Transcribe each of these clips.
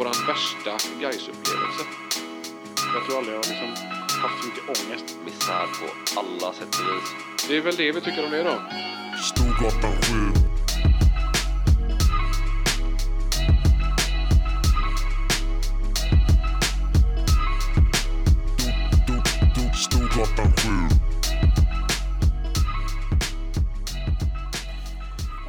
våran värsta Gais-upplevelse. Jag tror aldrig jag har liksom haft så mycket ångest. Misär på alla sätt och vis. Det är väl det vi tycker om det då. Storgatan 7. Storgatan 7.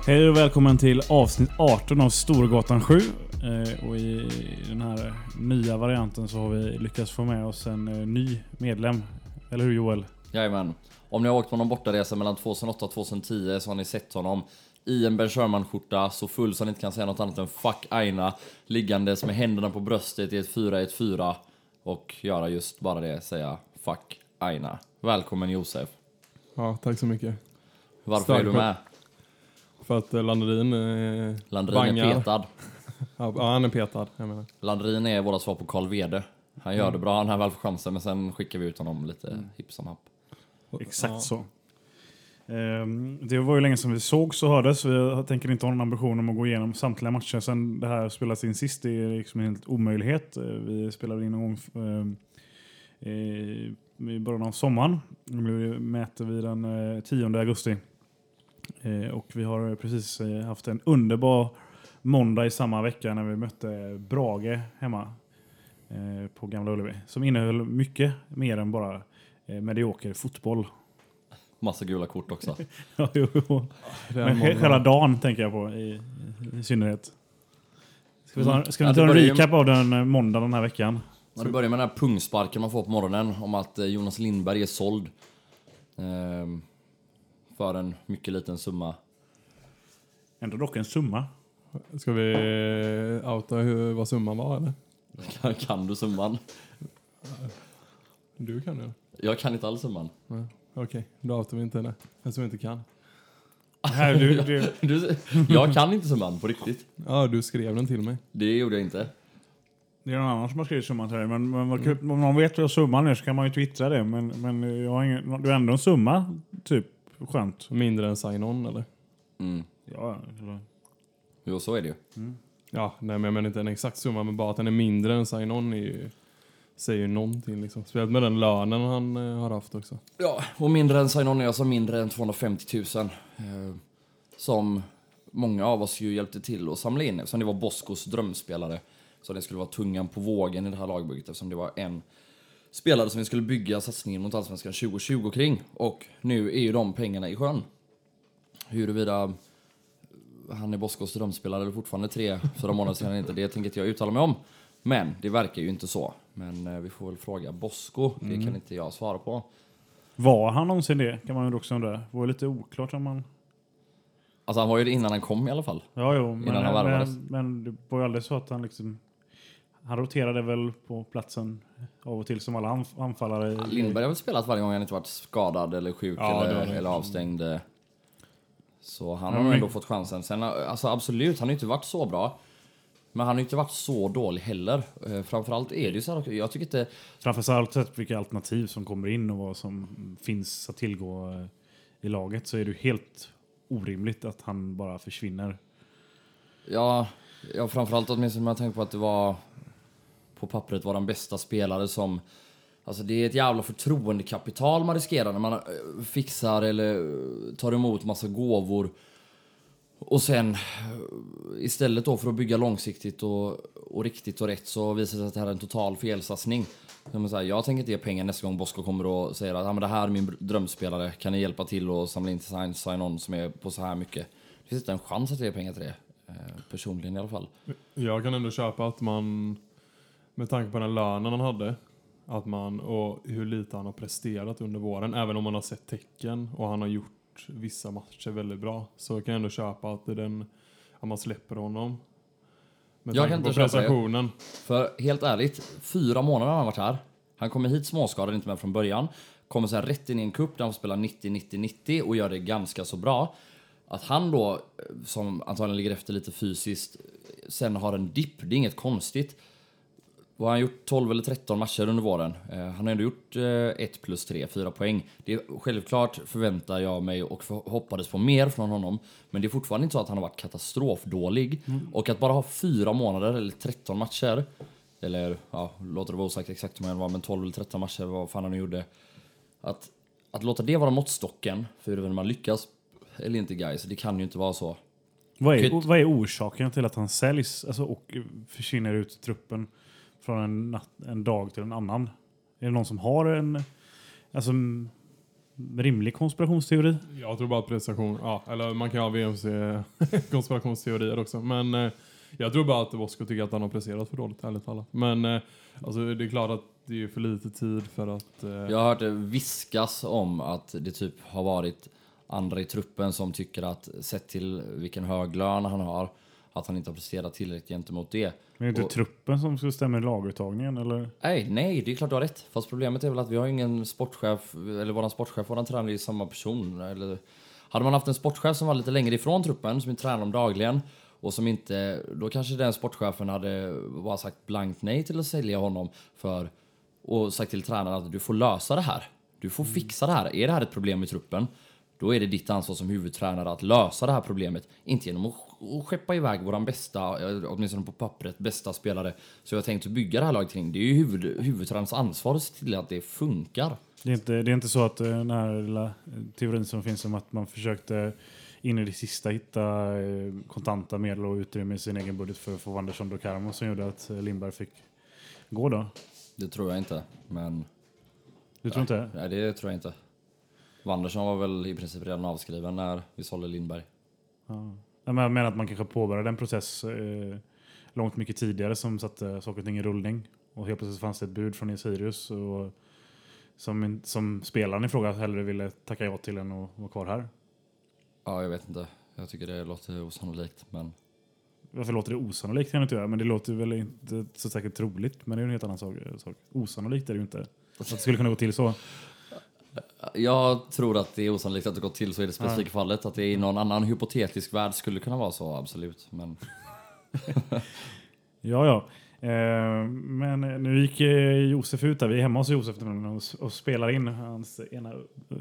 Hej och välkommen till avsnitt 18 av Storgatan 7. Eh, och i den här nya varianten så har vi lyckats få med oss en eh, ny medlem. Eller hur Joel? Jajamän. Om ni har åkt på någon bortaresa mellan 2008 och 2010 så har ni sett honom i en Ben Sherman-skjorta, så full så han inte kan säga något annat än 'fuck Aina' liggandes med händerna på bröstet i ett 4-1-4 och göra just bara det, säga 'fuck Aina'. Välkommen Josef. Ja, tack så mycket. Varför Stark är du med? För att eh, Landerin eh, Landrin är bangar. petad. Ja, han är petad. Jag menar. Landrin är våra svar på Carl Wede. Han gör det bra när han väl får chansen, men sen skickar vi ut honom lite hipp som happ. Exakt ja. så. Ehm, Det var ju länge sedan vi sågs och hördes. Vi tänker inte ha någon ambition om att gå igenom samtliga matcher sen det här spelades in sist. Det är liksom en helt omöjlighet. Eh, Vi spelade in någon gång ehm, i början av sommaren. Nu mäter vi den eh, 10 augusti. Eh, Och vi har precis eh, haft en underbar måndag i samma vecka när vi mötte Brage hemma eh, på Gamla Ullevi. Som innehöll mycket mer än bara eh, medioker fotboll. Massa gula kort också. Ja, jo, jo. Men måndag. själva dagen tänker jag på i, i synnerhet. Ska vi ta, ska vi ta en recap av den eh, måndagen den här veckan? Ja, det börjar med den här pungsparken man får på morgonen om att eh, Jonas Lindberg är såld. Ehm, för en mycket liten summa. Ändå dock en summa. Ska vi eh, outa hur, vad summan var eller? Kan, kan du summan? Du kan ju. Jag kan inte alls summan. Nej. Okej, då outar vi inte det. Den som inte kan. Här, du, du, Du, jag kan inte summan på riktigt. Ja, du skrev den till mig. Det gjorde jag inte. det är någon annan som har skrivit summan till dig. Men, men vad kul- om någon vet vad summan är så kan man ju twittra det. Men, men jag har ingen, du har ändå en summa, typ. Skönt. Mindre än sign-on eller? Mm. Ja, eller- Jo, så är det ju. Ja, nej men jag menar inte en exakt summa, men bara att den är mindre än sign-on är ju, säger ju någonting liksom. Speciellt med den lönen han eh, har haft också. Ja, och mindre än sign-on är alltså mindre än 250 000. Eh, som många av oss ju hjälpte till att samla in eftersom det var Boskos drömspelare. Så det skulle vara tungan på vågen i det här lagbygget eftersom det var en spelare som vi skulle bygga satsningen mot Allsvenskan 2020 kring. Och nu är ju de pengarna i sjön. Huruvida han är Boskos drömspelare eller fortfarande tre, fyra månader sedan inte, det tänker inte jag uttala mig om. Men det verkar ju inte så. Men eh, vi får väl fråga Bosko, det kan inte jag svara på. Var han någonsin det? Kan man ju också undra. Det var lite oklart om man... Alltså han var ju det innan han kom i alla fall. Ja, jo. Men, Innan han värvades. men, men det var ju aldrig så att han liksom... Han roterade väl på platsen av och till som alla anf- anfallare. i- Lindberg har väl spelat varje gång han inte varit skadad eller sjuk Ja, eller, eller avstängd. Så han har men- ändå fått chansen. Sen, alltså absolut, han har inte varit så bra. Men han har inte varit så dålig heller. Eh, Framförallt är det ju så här, jag tycker inte... Framför allt sett vilka alternativ som kommer in och vad som finns att tillgå eh, i laget så är det ju helt orimligt att han bara försvinner. Ja, ja framförallt åtminstone jag tänker på att det var... På pappret var den bästa spelare som... Alltså det är ett jävla förtroendekapital man riskerar när man eh, fixar eller eh, tar emot massa gåvor. Och sen eh, istället då för att bygga långsiktigt och, och riktigt och rätt så visar det sig att det här är en total felsatsning. Jag, jag tänker inte ge pengar nästa gång Bosko kommer och säger att ah, men det här är min drömspelare, kan ni hjälpa till och samla in till sign-on som är på så här mycket? Det finns inte en chans att ge pengar till det. Personligen i alla fall. Jag kan ändå köpa att man, med tanke på den lönen han hade, att man, och hur lite han har presterat under våren, även om man har sett tecken och han har gjort vissa matcher väldigt bra, så kan jag ändå köpa att det är den, att man släpper honom. Med Jag kan på inte köpa det. För helt ärligt, fyra månader har han varit här. Han kommer hit småskadad, inte med från början. Kommer sen rätt in i en cup där han får spela 90-90-90 och gör det ganska så bra. Att han då, eh, som antagligen ligger efter lite fysiskt, sen har en dipp, det är inget konstigt. Har han gjort? 12 eller 13 matcher under våren. Eh, han har ändå gjort eh, 1 plus 3, 4 poäng. Det är, självklart förväntar jag mig och hoppades på mer från honom. Men det är fortfarande inte så att han har varit katastrofdålig. Och att bara ha 4 månader eller 13 matcher. Eller ja, låter det vara osagt exakt hur många det var, men 12 eller 13 matcher, vad fan han nu gjorde. Att, att låta det vara måttstocken för hur man lyckas eller inte guys, det kan ju inte vara så. Vad är, vad är orsaken till att han säljs alltså, och försvinner ut ur truppen från en, natt, en dag till en annan? Är det någon som har en alltså, rimlig konspirationsteori? Jag tror bara att prestation, ja, eller man kan ha VMC-konspirationsteorier också. Men eh, jag tror bara att Vosko tycker att han har presterat för dåligt, ärligt talat. Men eh, alltså, det är klart att det är för lite tid för att... Eh, Jag har hört det viskas om att det typ har varit andra i truppen som tycker att sett till vilken hög lön han har, att han inte har presterat tillräckligt gentemot det. Men är det inte truppen som ska stämma i laguttagningen? Eller? Nej, nej, det är klart du har rätt. Fast problemet är väl att vi har ingen sportchef, eller våran sportchef våran tränare är samma person. Eller, hade man haft en sportchef som var lite längre ifrån truppen, som inte tränar dem dagligen, och som inte, då kanske den sportchefen hade bara sagt blankt nej till att sälja honom för, och sagt till tränaren att du får lösa det här. Du får fixa det här. Är det här ett problem i truppen, då är det ditt ansvar som huvudtränare att lösa det här problemet. Inte genom att att skeppa iväg våran bästa, eh, åtminstone på pappret, bästa spelare. Så jag tänkt att bygga det här laget kring. Det är ju huvud, huvudtränarens ansvar att se till att det funkar. Det är, inte, det är inte så att eh, den här lilla eh, teorin som finns om att man försökte in i det sista hitta kontanta medel och utrymme i sin egen budget för att få Wanderson do Carmo som gjorde att Lindberg fick gå då? Det tror jag inte, men Du tror inte det? nej, det tror jag inte. Wanderson var väl i princip redan avskriven när vi sålde Lindberg. Ja, Jag menar att man kanske påbörjade en process eh, långt mycket tidigare som satte saker och ting i rullning. Och helt plötsligt fanns det ett bud från Sirius och som, som spelaren i fråga hellre ville tacka ja till än att vara kvar här. Ja, jag vet inte. Jag tycker det låter osannolikt, men Varför låter det osannolikt kan jag inte göra, men det låter väl inte så säkert troligt. Men det är ju en helt annan sak. Osannolikt är det ju inte. Att det skulle kunna gå till så. Jag tror att det är osannolikt att det gått till så i det specifika fallet. Att det i någon annan hypotetisk värld skulle kunna vara så, absolut. Men Ja, ja. Eh, men nu gick eh, Josef ut där. Vi är hemma hos Josef och, och spelar in. Hans ena,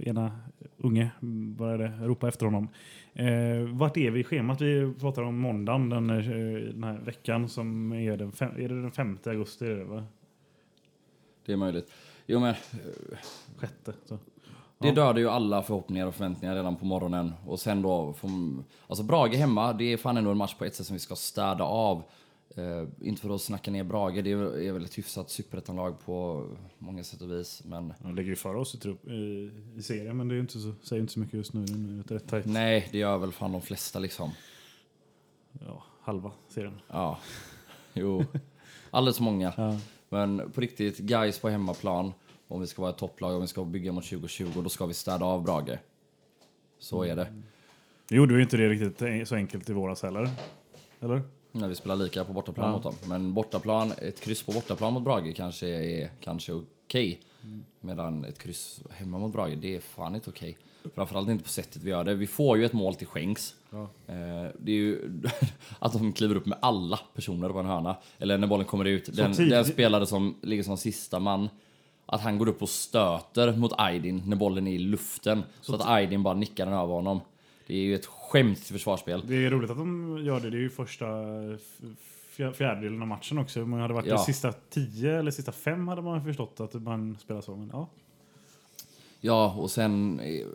ena unge började ropa efter honom. Eh, vart är vi i schemat? Vi pratar om måndagen, den, eh, den här veckan som är den, fem, är det den 5 augusti. Är det, va? det är möjligt. Jo, men Sjätte. Så. Det Ja. dödar ju alla förhoppningar och förväntningar redan på morgonen. Och sen då, får, alltså Brage hemma, det är fan ändå en match på ett sätt som vi ska städa av. Eh, inte för att snacka ner Brage, det är, är väl ett hyfsat superettanlag på många sätt och vis. Men De ligger ju före oss i, trupp, i, i serien, men det är inte så, säger inte så mycket just nu. Det är rätt tajt. nej, det gör väl fan de flesta liksom. Ja, halva serien. Ja, jo. Alldeles många. Ja. Men på riktigt, guys på hemmaplan, om vi ska vara ett topplag, om vi ska bygga mot 2020, då ska vi städa av Brage. Så är det. Nu gjorde vi inte det riktigt så enkelt i våras heller. Eller? När vi spelar lika på bortaplan Ja. mot dem. Men bortaplan, ett kryss på bortaplan mot Brage kanske är kanske okej. Mm. Medan ett kryss hemma mot Brage, det är fan inte okej. Framförallt inte på sättet vi gör det. Vi får ju ett mål till skänks. Ja. Eh, det är ju att de kliver upp med alla personer på en hörna. Eller när bollen kommer ut. Den, den spelare som ligger som sista man. Att han går upp och stöter mot Aydin när bollen är i luften. Så, att Aydin bara nickar den över honom. Det är ju ett skämt försvarsspel. Det är roligt att de gör det. Det är ju första fjärdedelen av matchen också. Man hade varit Ja. de sista tio eller sista fem hade man förstått att man spelar så. Men, ja. Ja, och sen... eh,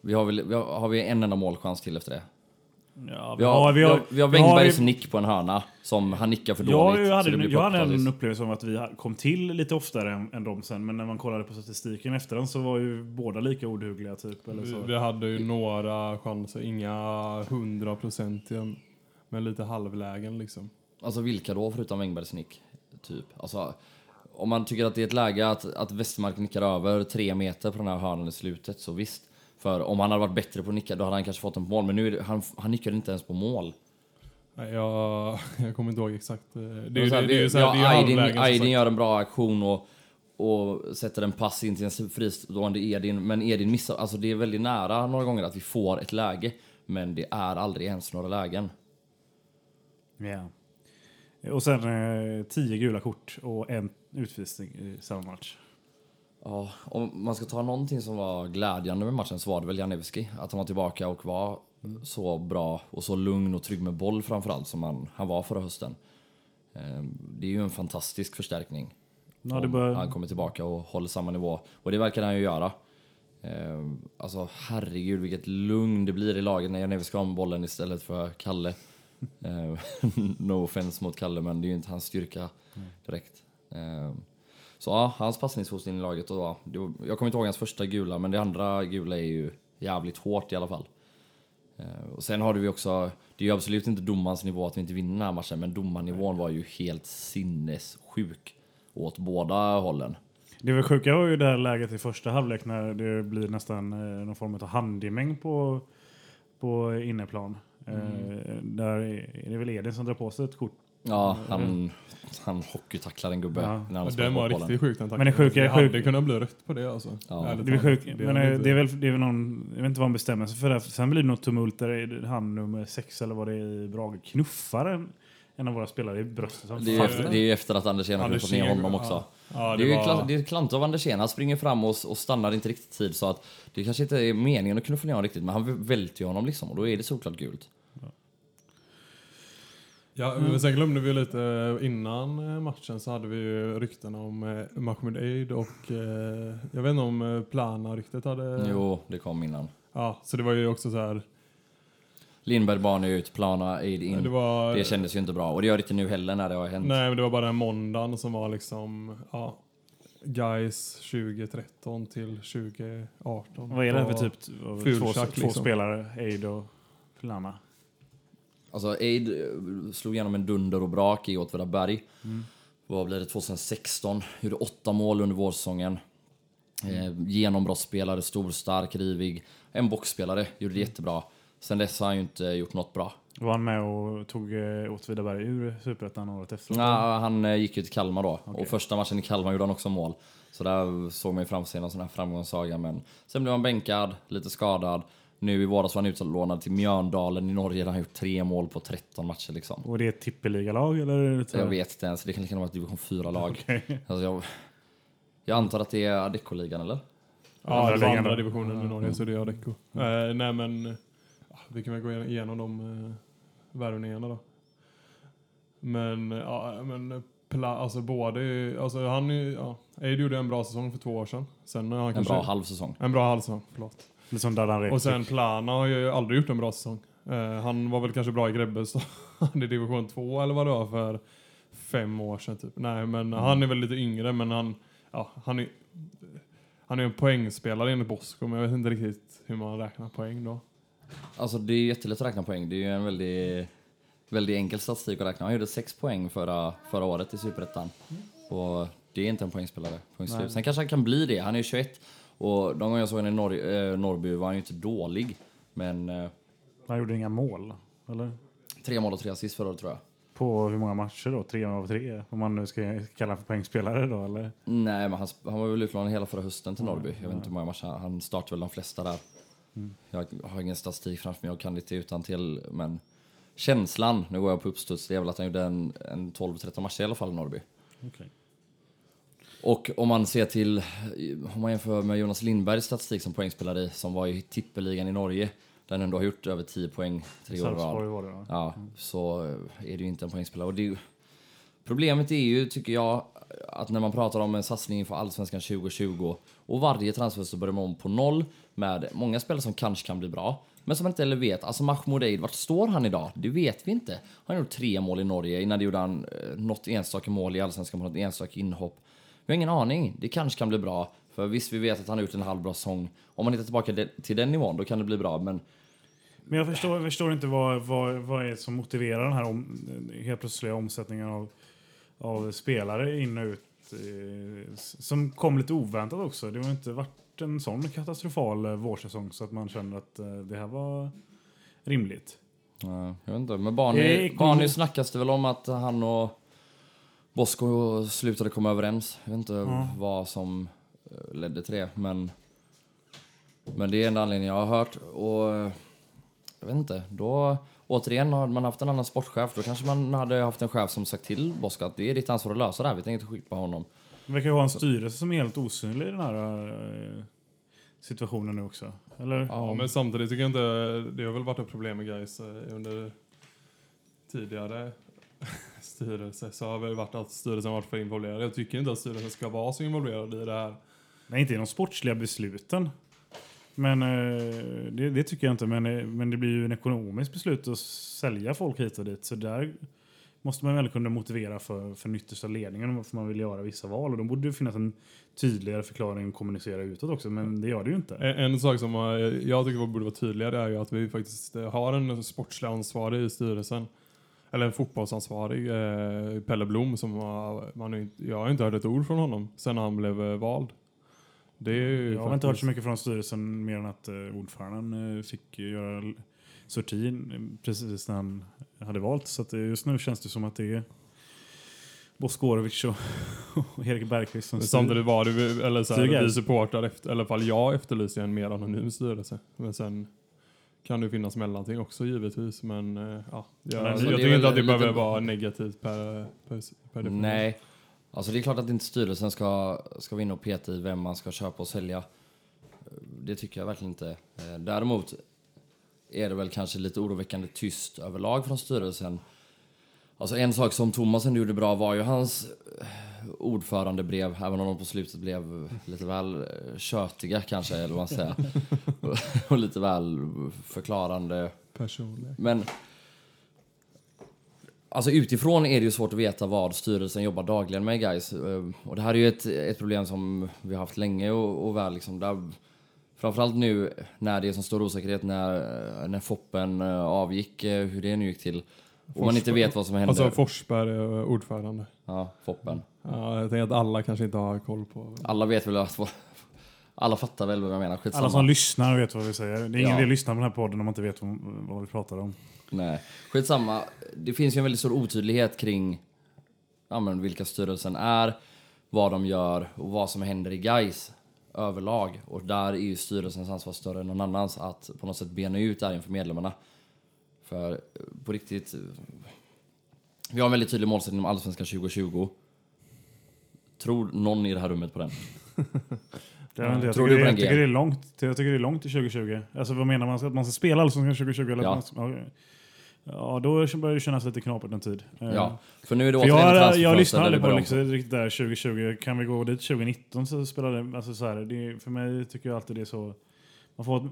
Vi har, väl, vi har, har vi en enda målchans till efter det? Ja, Vi har, vi har, vi har vi har Wängbergs nick på en hörna som han nickar för Jag, dåligt. jag, hade, blir jag hade en upplevelse om att vi kom till lite oftare än, än de sen. Men när man kollade på statistiken efter den så var ju båda lika oduggliga. Typ, eller vi, så. vi hade ju några chanser, inga hundraprocentiga, men lite halvlägen liksom. Alltså vilka då förutom Wängbergs nick? Typ. Alltså, om man tycker att det är ett läge att, att Westermark nickar över tre meter på den här hörnan i slutet så visst. För om han hade varit bättre på att nicka då hade han kanske fått en på mål. Men nu är det, han, han nickar inte ens på mål. Nej, jag, jag kommer inte ihåg exakt. Det är Det ju det, det ja, det är ju Aydin, Aydin gör en bra aktion och, och sätter en pass in till en fristående Edin. Men Edin missar, alltså det är väldigt nära några gånger att vi får ett läge. Men det är aldrig ens några lägen. Ja. Och sen eh, tio gula kort och en utvisning i samma match. Ja, om man ska ta någonting som var glädjande med matchen så var det väl Janewski. Att han var tillbaka och var så bra och så lugn och trygg med boll framförallt som han, han var förra hösten. Ehm, Det är ju en fantastisk förstärkning. Ja, bör- han kommer tillbaka och håller samma nivå. Och det verkar han ju göra. Ehm, Alltså herregud vilket lugn det blir i laget när Janewski har bollen istället för Kalle. Eh, no offense mot Kalle men det är ju inte hans styrka direkt. Eh, så ja, hans passningsfot in i laget. Och, ja, det var, jag kommer inte ihåg hans första gula, men det andra gula är ju jävligt hårt i alla fall. Eh, och sen har du ju också, det är ju absolut inte domarens nivå att vi inte vinner den här matchen, men domarnivån var ju helt sinnessjuk åt båda hållen. Det var sjuka var ju det här läget i första halvlek när det blir nästan någon form av handgemäng på, på inneplan. Eh, där är det väl Edin som drar på sig ett kort. Ja, han, han hockeytacklar en gubbe Ja. när han den var riktigt sjuk den Men det sjuka- det hade sjuk- kunnat bli rött på det alltså. Ja. Det är, sjuk, Det men eh, det är väl det är väl någon, jag vet inte vad han bestämmer sig för. Det. Sen blir det något tumult där han nummer sex eller vad det är i Brage knuffar en, en av våra spelare i bröstet. som Det är ju det är ju efter att Andersén har knuffat ner honom också. ja. Ja, det, är ju var- det är klant av Andersén. Han springer fram och, och stannar inte riktigt i tid så att det kanske inte är meningen att knuffa ner honom riktigt men han välter ju honom liksom och då är det såklart gult. Ja, men sen glömde vi lite eh, innan eh, matchen så hade vi ju rykten om eh, Mahmoud Eid och jag vet inte om Plana-ryktet hade... Jo, det kom innan. Ja, så det var ju också så här. Lindberg bar ut, Plana, Aid in. Det var... Det kändes ju inte bra och det gör det inte nu heller när det har hänt. Nej, men det var bara den måndagen som var liksom, ja, Guys 2013 till 2018. Vad är det för typ av två, två liksom. spelare? Eid och Plana. Alltså Aid eh, slog igenom en dunder och brak i Åtvidaberg. Vad blir det? 2016. Gjorde åtta mål under vårsäsongen. Eh, genombrottsspelare, stor, stark, rivig. En boxspelare, gjorde det jättebra. Sen dess har han ju inte gjort något bra. Var han med och tog eh, Åtvidaberg ur Superettan året efter? Ja, han eh, gick ju till Kalmar då. Okej. Och första matchen i Kalmar gjorde han också mål. Så där såg man ju framför sig någon sån här framgångssaga. Men sen blev han bänkad, lite skadad. Nu i våras var han utlånad till Mjörndalen i Norge där han gjort tre mål på 13 matcher liksom. Och det är ett tippeligalag eller? jag vet inte ens, det kan lika gärna vara ett division 4-lag. Okej. Alltså jag, jag antar att det är Adecco-ligan eller? Ja, Andra andra divisionen i Norge, så det är Adecco. Eh, nej, men vi kan väl gå igenom de uh, värvningarna då. Men, eh, ja, men pla, alltså både, alltså han är ju- ja, gjorde en bra säsong för två år sedan. Sen har han En kanske, bra halvsäsong. En bra halvsäsong, förlåt. Lite som Dardan Rekic. Och sen Plana har ju aldrig gjort en bra säsong. Eh, han var väl kanske bra i Grebbestad i division 2 eller vad det var för fem år sedan typ. Nej, men han är väl lite yngre, men han, ja, han är han är en poängspelare enligt Bosko, men jag vet inte riktigt hur man räknar poäng då. Alltså det är jättelätt att räkna poäng. Det är ju en väldigt, väldigt enkel statistik att räkna. Han gjorde sex poäng förra, förra året i Superettan. Och det är inte en poängspelare. Slut. Sen kanske han kan bli det. Han är ju 21. Och de gånger jag såg honom i Norr, eh, Norrby var han ju inte dålig. Men eh, Han gjorde inga mål, eller? tre mål och tre assist förra året tror jag. På hur många matcher då? Tre av tre? Om man nu ska kalla för poängspelare då, eller? Nej, men han, han var väl utlånad hela förra hösten till Norrby. Jag vet inte hur många matcher. Han startade väl de flesta där. Jag har ingen statistik framför mig och kan lite utan till men känslan, nu går jag på uppstuds, det är väl att han gjorde en, en 12-13 matcher i alla fall i Norrby. Okej. Och om man ser till, om man jämför med Jonas Lindbergs statistik som poängspelare som var i tippeligan i Norge, där han ändå har gjort över 10 poäng tre år i rad. Ja, så är det ju inte en poängspelare. Och det problemet är ju, tycker jag, att när man pratar om en satsning inför Allsvenskan 2020 och varje transfer så börjar man om på noll med många spelare som kanske kan bli bra, men som man inte heller vet. Alltså Mahmoud Eid, vart står han idag? Det vet vi inte. Han har gjort tre mål i Norge, innan det gjorde han eh, något enstaka mål i Allsvenskan på något enstaka inhopp. Vi har ingen aning. Det kanske kan bli bra. För visst, vi vet att han har gjort en halvbra säsong. Om man hittar tillbaka till den nivån, då kan det bli bra. Men Men jag förstår, jag förstår inte vad, vad, vad är det som motiverar den här om, helt plötsliga omsättningen av, av spelare in och ut. Eh, som kom lite oväntat också. Det har inte varit en sån katastrofal eh, vårsäsong så att man kände att eh, det här var rimligt. Ja, jag vet inte. Men Barney, Barney snackas det väl om att han och Bosko slutade komma överens. Jag vet inte Ja. vad som ledde till det, men... Men det är en anledning jag har hört och... Jag vet inte. Då... återigen, hade man haft en annan sportchef då kanske man hade haft en chef som sagt till Bosko att det är ditt ansvar att lösa det här, vi tänker inte skicka på honom. Det verkar ju ha en styrelse som är helt osynlig i den här eh, situationen nu också. Eller? Ja, men samtidigt tycker jag inte... Det har väl varit ett problem med Gais under tidigare styrelse så har väl varit att styrelsen varit för involverad. Jag tycker inte att styrelsen ska vara så involverad i det här. Nej, inte i de sportsliga besluten. Men eh, det, det tycker jag inte. Men, eh, men det blir ju en ekonomisk beslut att sälja folk hit och dit. Så där måste man väl kunna motivera för, för den yttersta ledningen varför man vill göra vissa val. Och då borde det finnas en tydligare förklaring att kommunicera utåt också. Men det gör det ju inte. En, en sak som eh, jag tycker borde vara tydligare är ju att vi faktiskt eh, har en sportslig ansvarig i styrelsen. Eller en fotbollsansvarig, eh, Pelle Blom, som har, man inte, jag har inte hört ett ord från honom sen han blev eh, vald. Det är ju Jag har inte hört så mycket från styrelsen mer än att eh, ordföranden eh, fick göra l- sorti eh, precis när han hade valt. Så att det, just nu känns det som att det är Boskorovic och, och Erik Bergqvist som styr. Samtidigt var vi- eller så här, vi supportrar, efter, eller i alla fall jag efterlyser en mer anonym styrelse. Men sen kan det finnas mellanting också givetvis. Men eh, ja, jag, Men jag tycker inte att det behöver vara negativt per, per, per definition. Nej, alltså det är klart att inte styrelsen ska, ska vinna och peta i vem man ska köpa och sälja. Det tycker jag verkligen inte. Eh, Däremot är det väl kanske lite oroväckande tyst överlag från styrelsen. Alltså en sak som Thomas ändå gjorde bra var ju hans eh, ordförandebrev, även om de på slutet blev lite väl eh, tjötiga kanske, eller vad man säger. och lite väl förklarande. Personligen. Men Alltså utifrån är det ju svårt att veta vad styrelsen jobbar dagligen med guys. Och det här är ju ett, ett problem som vi har haft länge och, och väl liksom där, Framförallt nu när det är så stor osäkerhet när, när Foppen eh, avgick, eh, hur det nu gick till. Och man inte Forsberg- vet vad som händer. Alltså Forsberg är ordförande. ja, Foppen. Ja, jag tänker att alla kanske inte har koll på... Alla vet väl att... Alla fattar väl vad jag menar. Skitsamma. Alla som lyssnar vet vad vi säger. Det är ingen Ja. idé att lyssna på den här podden om man inte vet vad vi pratar om. Nej, skitsamma. Det finns ju en väldigt stor otydlighet kring ja, men vilka styrelsen är, vad de gör och vad som händer i guys överlag. Och där är ju styrelsens ansvar större än någon annans att på något sätt bena ut det här inför medlemmarna. För eh, på riktigt, vi har en väldigt tydlig målsättning om Allsvenskan 2020. Tror någon i det här rummet på den? Det är inte, jag, Tror tycker det, jag, tycker det är långt, jag tycker det är långt till 2020. Alltså vad menar man? Att man ska spela Allsvenskan 2020? Eller Ja. man ska, ja, då börjar det kännas lite knapert en tid. Eh, Ja, för nu är det För återigen jag, jag det aldrig på liksom, riktigt där 2020. Kan vi gå dit 2019 så spelar det... Alltså så här, det, för mig tycker jag alltid det är så... Man får,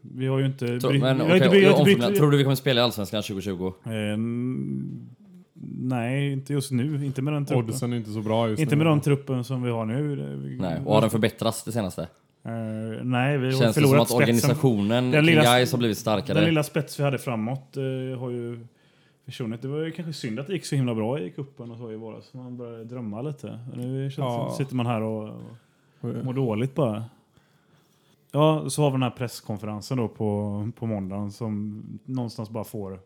vi har ju inte... Men jag tror du vi kommer spela i Allsvenskan 2020? Eh, nej, inte just nu. Inte med den truppen. Oddsen är inte så bra just Inte nu. med den truppen som vi har nu. Nej, och har den förbättrats det senaste? Eh, nej, vi har Känns det som förlorat att spetsen. organisationen Den lilla- har blivit starkare? Den lilla spets vi hade framåt eh, har ju försvunnit. Det var ju kanske synd att det gick så himla bra i kuppen och så i våras. Man började drömma lite. Nu känns, Ja. sitter man här och, och mår dåligt bara. Ja, så har vi den här presskonferensen då på, på måndagen som någonstans bara får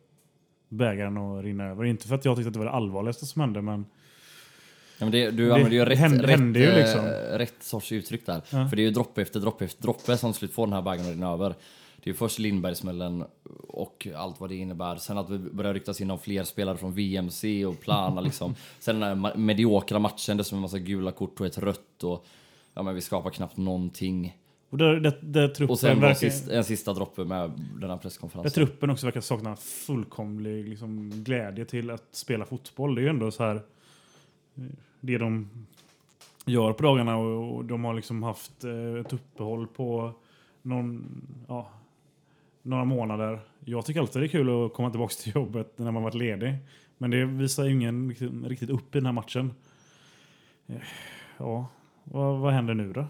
bägaren att rinna över. Inte för att jag tyckte att det var det allvarligaste som hände, men Ja, men det, du Det använder ju rätt, händer- rätt, händer ju eh, liksom. rätt sorts uttryck där. Ja. För det är ju droppe efter droppe efter droppe som slut får den här bägaren att rinna över. Det är ju först Lindbergsmällen och allt vad det innebär. Sen att vi börjar ryktas in om fler spelare från VMC och Plana liksom. Sen den här mediokra matchen, det som en massa gula kort och ett rött och ja men vi skapar knappt någonting. och där, där, där Och sen verkar... sist, en sista droppe med den här Där presskonferensen. truppen också verkar sakna fullkomlig liksom, glädje till att spela fotboll. Det är ju ändå så här det de gör på dagarna och, och de har liksom haft eh, ett uppehåll på någon, ja, några månader. Jag tycker alltid det är kul att komma tillbaka till jobbet när man varit ledig. Men det visar ju ingen riktigt, riktigt upp i den här matchen. Eh, ja, vad, vad händer nu då?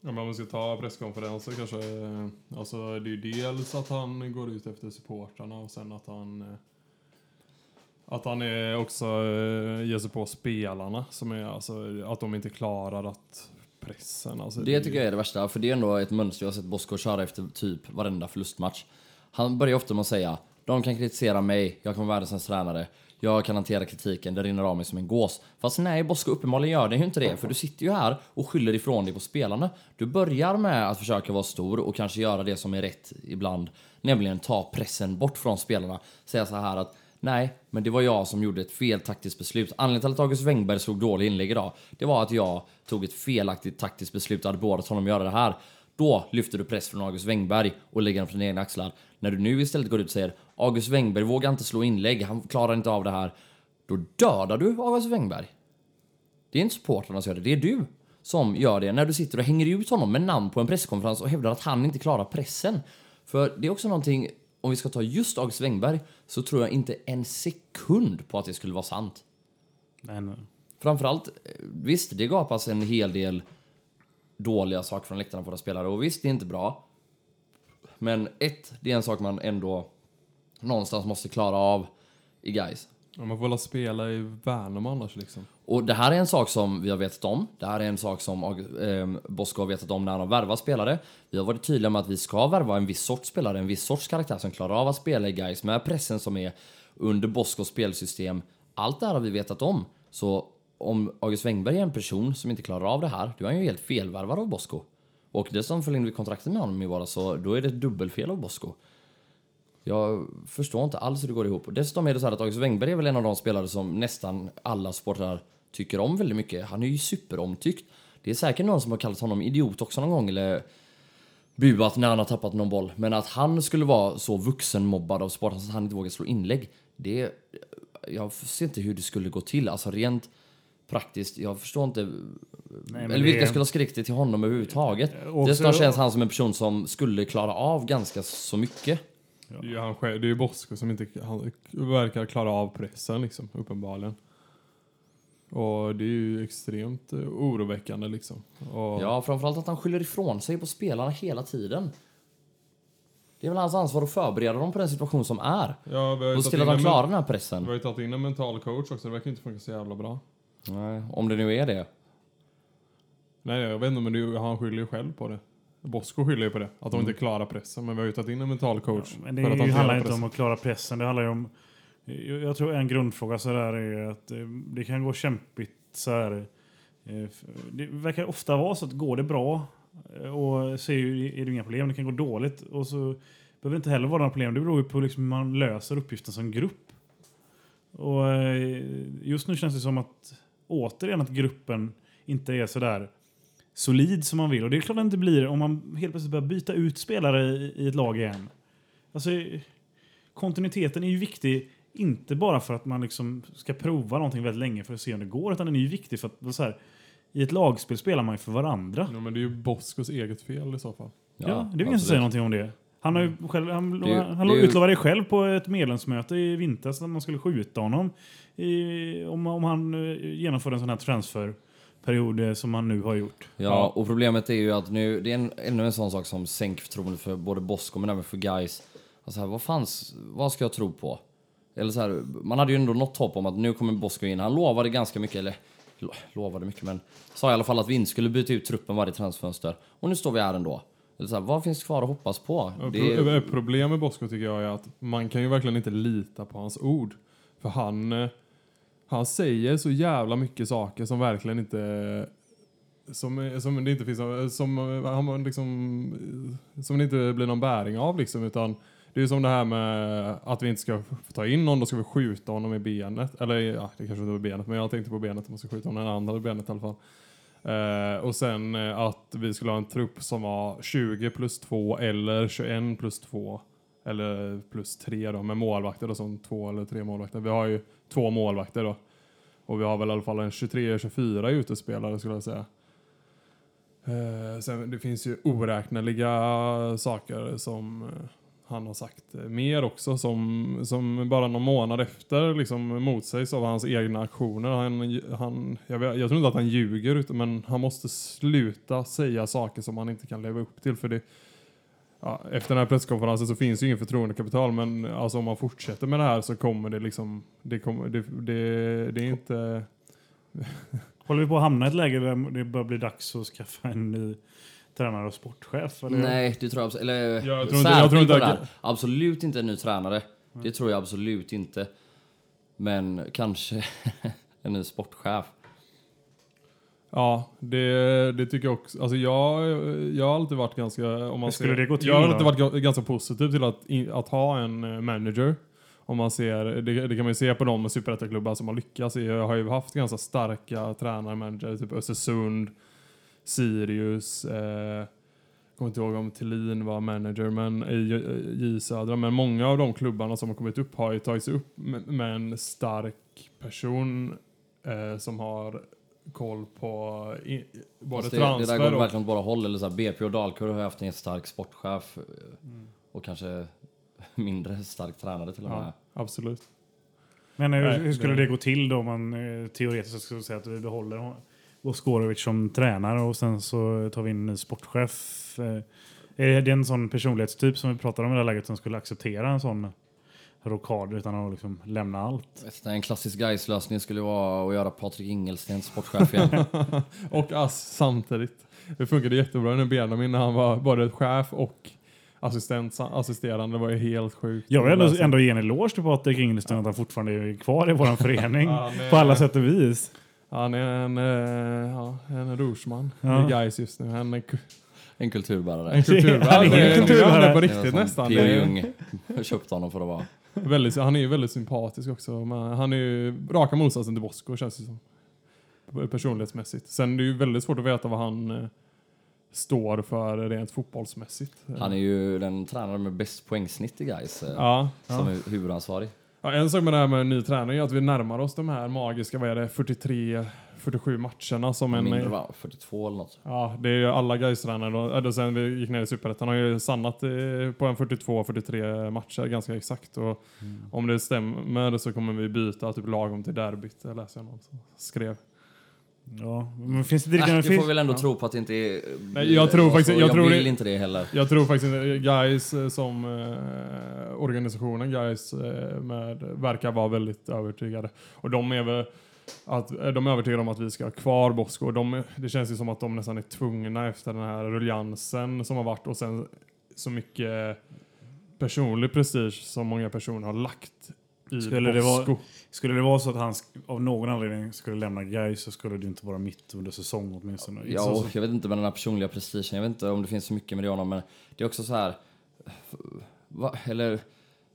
Ja, men om vi ska ta presskonferenser kanske. Eh, alltså det är ju dels att han går ut efter supportrarna och sen att han... Eh, att han är också eh, ger sig på spelarna. Som är alltså att de inte klarar att pressen. Alltså, Det tycker jag är det värsta, för det är ändå ett mönster jag har sett Bosko köra efter typ varenda förlustmatch. Han börjar ofta med att säga de kan kritisera mig, jag kan vara världens tränare. jag kan hantera kritiken, det rinner av mig som en gås. Fast nej, Bosko uppenbarligen gör det ju inte det, för du sitter ju här och skyller ifrån dig på spelarna. Du börjar med att försöka vara stor och kanske göra det som är rätt ibland, nämligen ta pressen bort från spelarna. Säga så här att Nej, men det var jag som gjorde ett fel taktiskt beslut. Anledningen till att August Wengberg slog dålig inlägg idag, det var att jag tog ett felaktigt taktiskt beslut och hade beordrat honom att göra det här. Då lyfter du press från August Wengberg och lägger den på dina egna axlar. När du nu istället går ut och säger August Wengberg vågar inte slå inlägg, han klarar inte av det här. Då dödar du August Wengberg. Det är inte supportrarna som gör det, det är du som gör det. När du sitter och hänger ut honom med namn på en presskonferens och hävdar att han inte klarar pressen. För det är också någonting, om vi ska ta just August Wengberg, så tror jag inte en sekund på att det skulle vara sant. Nej, nej. Framförallt, eh, visst, det gapas en hel del dåliga saker från läktarna på våra spelare och visst, det är inte bra. Men ett, det är en sak man ändå någonstans måste klara av i guys. Ja, man får väl spela i Värnamo annars liksom. Och det här är en sak som vi har vetat om. Det här är en sak som eh, Bosko har vetat om när han har värvat spelare. Vi har varit tydliga med att vi ska värva en viss sorts spelare, en viss sorts karaktär som klarar av att spela i guys med pressen som är under Boskos spelsystem. Allt det här har vi vetat om. Så om August Wengberg är en person som inte klarar av det här, då är han ju helt felvärvad av Bosko. Och dessutom förlängde vi kontraktet med honom i våras, så då är det ett dubbelfel av Bosko. Jag förstår inte alls hur det går ihop. Dessutom är det så här att August Wengberg är väl en av de spelare som nästan alla sportare tycker om väldigt mycket. Han är ju superomtyckt. Det är säkert någon som har kallat honom idiot också någon gång, eller buat när han har tappat någon boll. Men att han skulle vara så vuxenmobbad av sporten så att han inte vågar slå inlägg, det... Jag ser inte hur det skulle gå till. Alltså rent praktiskt, jag förstår inte... men eller vilka det- skulle ha skrikit det till honom överhuvudtaget. Också- Dessutom känns han som en person som skulle klara av ganska så mycket. Det är ju han själv, det är ju Bosko som inte han verkar klara av pressen liksom, uppenbarligen. Och det är ju extremt eh, oroväckande liksom. Och, Ja, framförallt att han skyller ifrån sig på spelarna hela tiden. Det är väl hans ansvar att förbereda dem på den situation som är. ja vi har Och se till att de klarar den här Vi pressen. har ju tagit in en mental coach också, det verkar inte funka så jävla bra. Nej, om det nu är det. Nej, jag vet inte, men det han skyller ju själv på det. Bosko skyller ju på det, att de inte klarar pressen. Men vi har ju tagit in en mental coach Men det för att hantera handlar inte pressen. om att klara pressen. Det handlar ju om... Jag, tror en grundfråga så där är att eh, det kan gå kämpigt så här. Eh, det verkar ofta vara så att går det bra eh, och så är, ju, är det inga problem. Det kan gå dåligt och så behöver det inte heller vara några problem. Det beror ju på liksom hur man löser uppgiften som grupp. Och just nu känns det som att återigen att gruppen inte är så där solid som man vill. Och det är klart att det inte blir om man helt plötsligt börjar byta ut spelare i, i ett lag igen. Alltså, kontinuiteten är ju viktig, inte bara för att man liksom ska prova någonting väldigt länge för att se om det går, utan den är ju viktig för att så här, i ett lagspel spelar man ju för varandra. Ja, men det är ju Boskos eget fel i så fall. Ja, det är ingen som säger någonting om det. Han, har ju själv, han, Det ju- han det ju- utlovade det själv på ett medlemsmöte i vintras att man skulle skjuta honom i, om, om han eh, genomförde en sån här transferperiod eh, som han nu har gjort. Ja, och problemet är ju att nu, det är en, ännu en sån sak som sänker förtroendet för både Bosko men även för guys. Alltså här, vad fanns, vad ska jag tro på? Eller så här, man hade ju ändå något hopp om att nu kommer Bosko in. Han lovade ganska mycket, eller lo- lovade mycket, men sa i alla fall att vi inte skulle byta ut truppen varje transfönster. Och nu står vi här ändå. Eller så här, vad finns kvar att hoppas på? Det är, Ett problem med Bosko tycker jag är att man kan ju verkligen inte lita på hans ord. För han, eh, han säger så jävla mycket saker som verkligen inte... Som, som det inte finns... Som, han liksom, som det inte blir någon bäring av liksom. Utan det är som det här med att vi inte ska få ta in någon, då ska vi skjuta honom i benet. Eller ja, det kanske inte var benet, men jag tänkte på benet. Man ska skjuta honom i andra benet i alla fall. Uh, och sen uh, att vi skulle ha en trupp som var 20 plus 2 eller 21 plus 2. Eller plus 3 då, med målvakter då, som två eller tre målvakter. Vi har ju två målvakter då. Och vi har väl i alla fall en 23-24 utespelare skulle jag säga. Uh, sen, det finns ju oräkneliga saker som han har sagt eh, mer också som, som bara någon månad efter liksom motsägs av hans egna aktioner. Han, han, jag, vet, jag tror inte att han ljuger men han måste sluta säga saker som han inte kan leva upp till för det Ja, efter den här presskonferensen så finns ju ingen förtroendekapital men alltså om man fortsätter med det här så kommer det liksom det, kommer, det, det, det är inte Håller vi på att hamna i ett läge där det börjar bli dags att skaffa en ny tränare och sportchef? Eller? nej, det tror jag absolut Eller jag tror inte- jag tror inte att- här. Absolut inte en ny tränare. Det tror jag absolut inte. Men kanske en ny sportchef. Ja, det, det tycker jag också. Alltså jag, jag har alltid varit ganska... Om man Skulle ser, det gå till jag har då? alltid varit ga- ganska positiv till att, att ha en eh, manager. Om man ser, det, det kan man ju se på de superettan-klubbar som har lyckats. Jag har ju haft ganska starka tränare, manager, typ Östersund, Sirius, eh, kommer inte ihåg om Thelin var manager men i J- J Södra. Men många av de klubbarna som har kommit upp har ju tagit sig upp med, med en stark person eh, som har koll på i, både Fast det, det där transfer går och... verkligen åt båda håll. Eller så här, BP och Dalkurd har haft en stark sportchef. eh, Och kanske mindre stark tränare till och med. Ja, absolut. Men hur, Nej, hur skulle det- det gå till då om man eh, teoretiskt skulle säga att vi behåller Boskorovic som tränare och sen så tar vi in en ny sportchef? Eh, Är det en sån personlighetstyp som vi pratar om i det här läget som skulle acceptera en sån rockad utan att liksom lämna allt? Vet En klassisk guys lösning skulle vara att göra Patrik Ingelsten sportchef igen. Och Ass samtidigt. Det funkade jättebra under Benjamin när han var både chef och assistent, assisterande. Det var ju helt sjukt. Jag vill ändå, ändå ge en eloge till Patrik Ingelsten att han fortfarande är kvar i vår förening Ja, på alla sätt och vis. Han är en, eh, ja, en rorsman Ja. i Gais just nu. En, ku- En kulturbärare. en kulturbärare. Han är är- kulturbärare. på riktigt nästan. P.O. Jung köpte honom för att vara. väldigt, han är ju väldigt sympatisk också. Men han är ju raka motsatsen till Bosko känns det som. Personlighetsmässigt. Sen är det ju väldigt svårt att veta vad han eh, står för rent fotbollsmässigt. Han är ju den tränare med bäst poängsnitt i guys Ja. som är huvudansvarig. Ja, en sak med det här med ny träning är att vi närmar oss de här magiska, vad är det, 43, 47 matcherna som en... Mindre va? 42 eller något. Ja, det är ju alla Gais-tränare eller sen vi gick ner i Superettan har ju sannat eh, på en 42-43 matcher ganska exakt. Och om det stämmer så kommer vi byta typ lagom till derbyt, läste jag någon som skrev. Ja, men finns det Äh, inte... vi finns, får väl ändå tro på att det inte är... Nej, jag tror faktiskt- Alltså, jag jag tror vill det- inte det heller. Jag tror faktiskt inte Gais eh, som eh, organisationen, eh, med, verkar vara väldigt övertygade. Och de är väl att, eh, de är övertygade om att vi ska ha kvar Bosko. De, det känns ju som att de nästan är tvungna efter den här ruljansen som har varit och sen så mycket personlig prestige som många personer har lagt i Skulle det vara- Skulle det vara så att han av någon anledning skulle lämna Gais så skulle det inte vara mitt under säsong åtminstone. Ja, Så- och så- jag vet inte med den här personliga prestigen, jag vet inte om det finns så mycket med det honom, men det är också så här... Va, eller...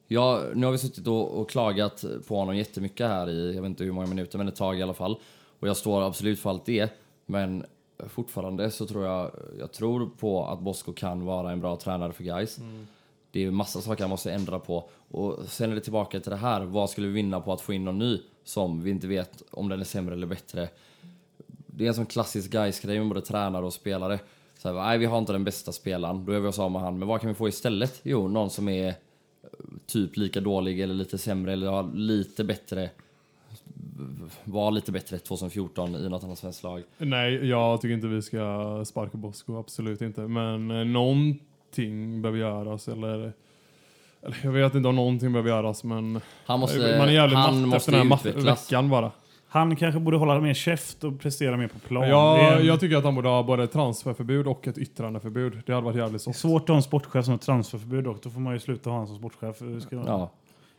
Ja, nu har vi suttit och, och klagat på honom jättemycket här i, jag vet inte hur många minuter, men ett tag i alla fall. Och jag står absolut för allt det, men fortfarande så tror jag, jag tror på att Bosko kan vara en bra tränare för guys. Det är ju massa saker han måste ändra på. Och sen är det tillbaka till det här, vad skulle vi vinna på att få in någon ny som vi inte vet om den är sämre eller bättre? det är en sån klassisk guys-grej med både tränare och spelare. Så här, nej, vi har inte den bästa spelaren, då är vi oss av med han. Men vad kan vi få istället? Jo, någon som är eh, typ lika dålig eller lite sämre eller har lite bättre var lite bättre 2014 i något annat svenskt lag. Nej, jag tycker inte vi ska sparka Bosko, absolut inte. Men eh, någon någonting behöver göras eller... eller jag vet inte om någonting behöver göras men... Han måste, man är jävligt han matt måste efter den här matt-veckan bara. Han kanske borde hålla mer käft och prestera mer på plan. Ja, en- jag tycker att han borde ha både ett transferförbud och ett yttrandeförbud. Det hade varit jävligt det är så. svårt att ha en sportchef som har transferförbud dock. Då får man ju sluta ha honom som sportchef. Ska, Ja,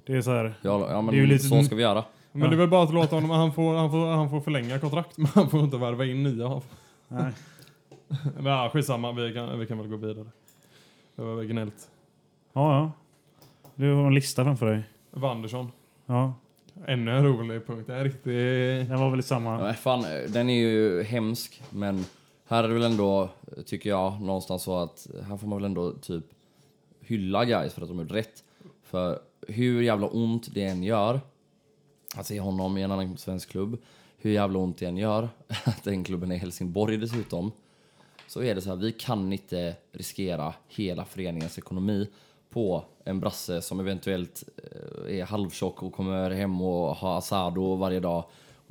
det är så här... ja, ja men Det är ju lite- så ska vi göra. Men det är väl bara att låta honom, han får, han får, han får förlänga kontrakt men han får inte värva in nya. Nej. Men ja, skitsamma, vi kan, vi kan väl gå vidare. Det var gnällt. Ja, ja. Du har en lista framför dig. Wandersson. Ja, Ännu en rolig punkt. Det är riktigt... den var väl i samma... Ja, fan, den är ju hemsk, men här är det väl ändå, tycker jag, någonstans så att här får man väl ändå typ hylla guys för att de gjort rätt. För hur jävla ont det än gör att se honom i en annan svensk klubb, hur jävla ont det än gör att den klubben är Helsingborg dessutom, så är det så här, vi kan inte riskera hela föreningens ekonomi på en brasse som eventuellt eh, är halvtjock och kommer hem och har asado varje dag.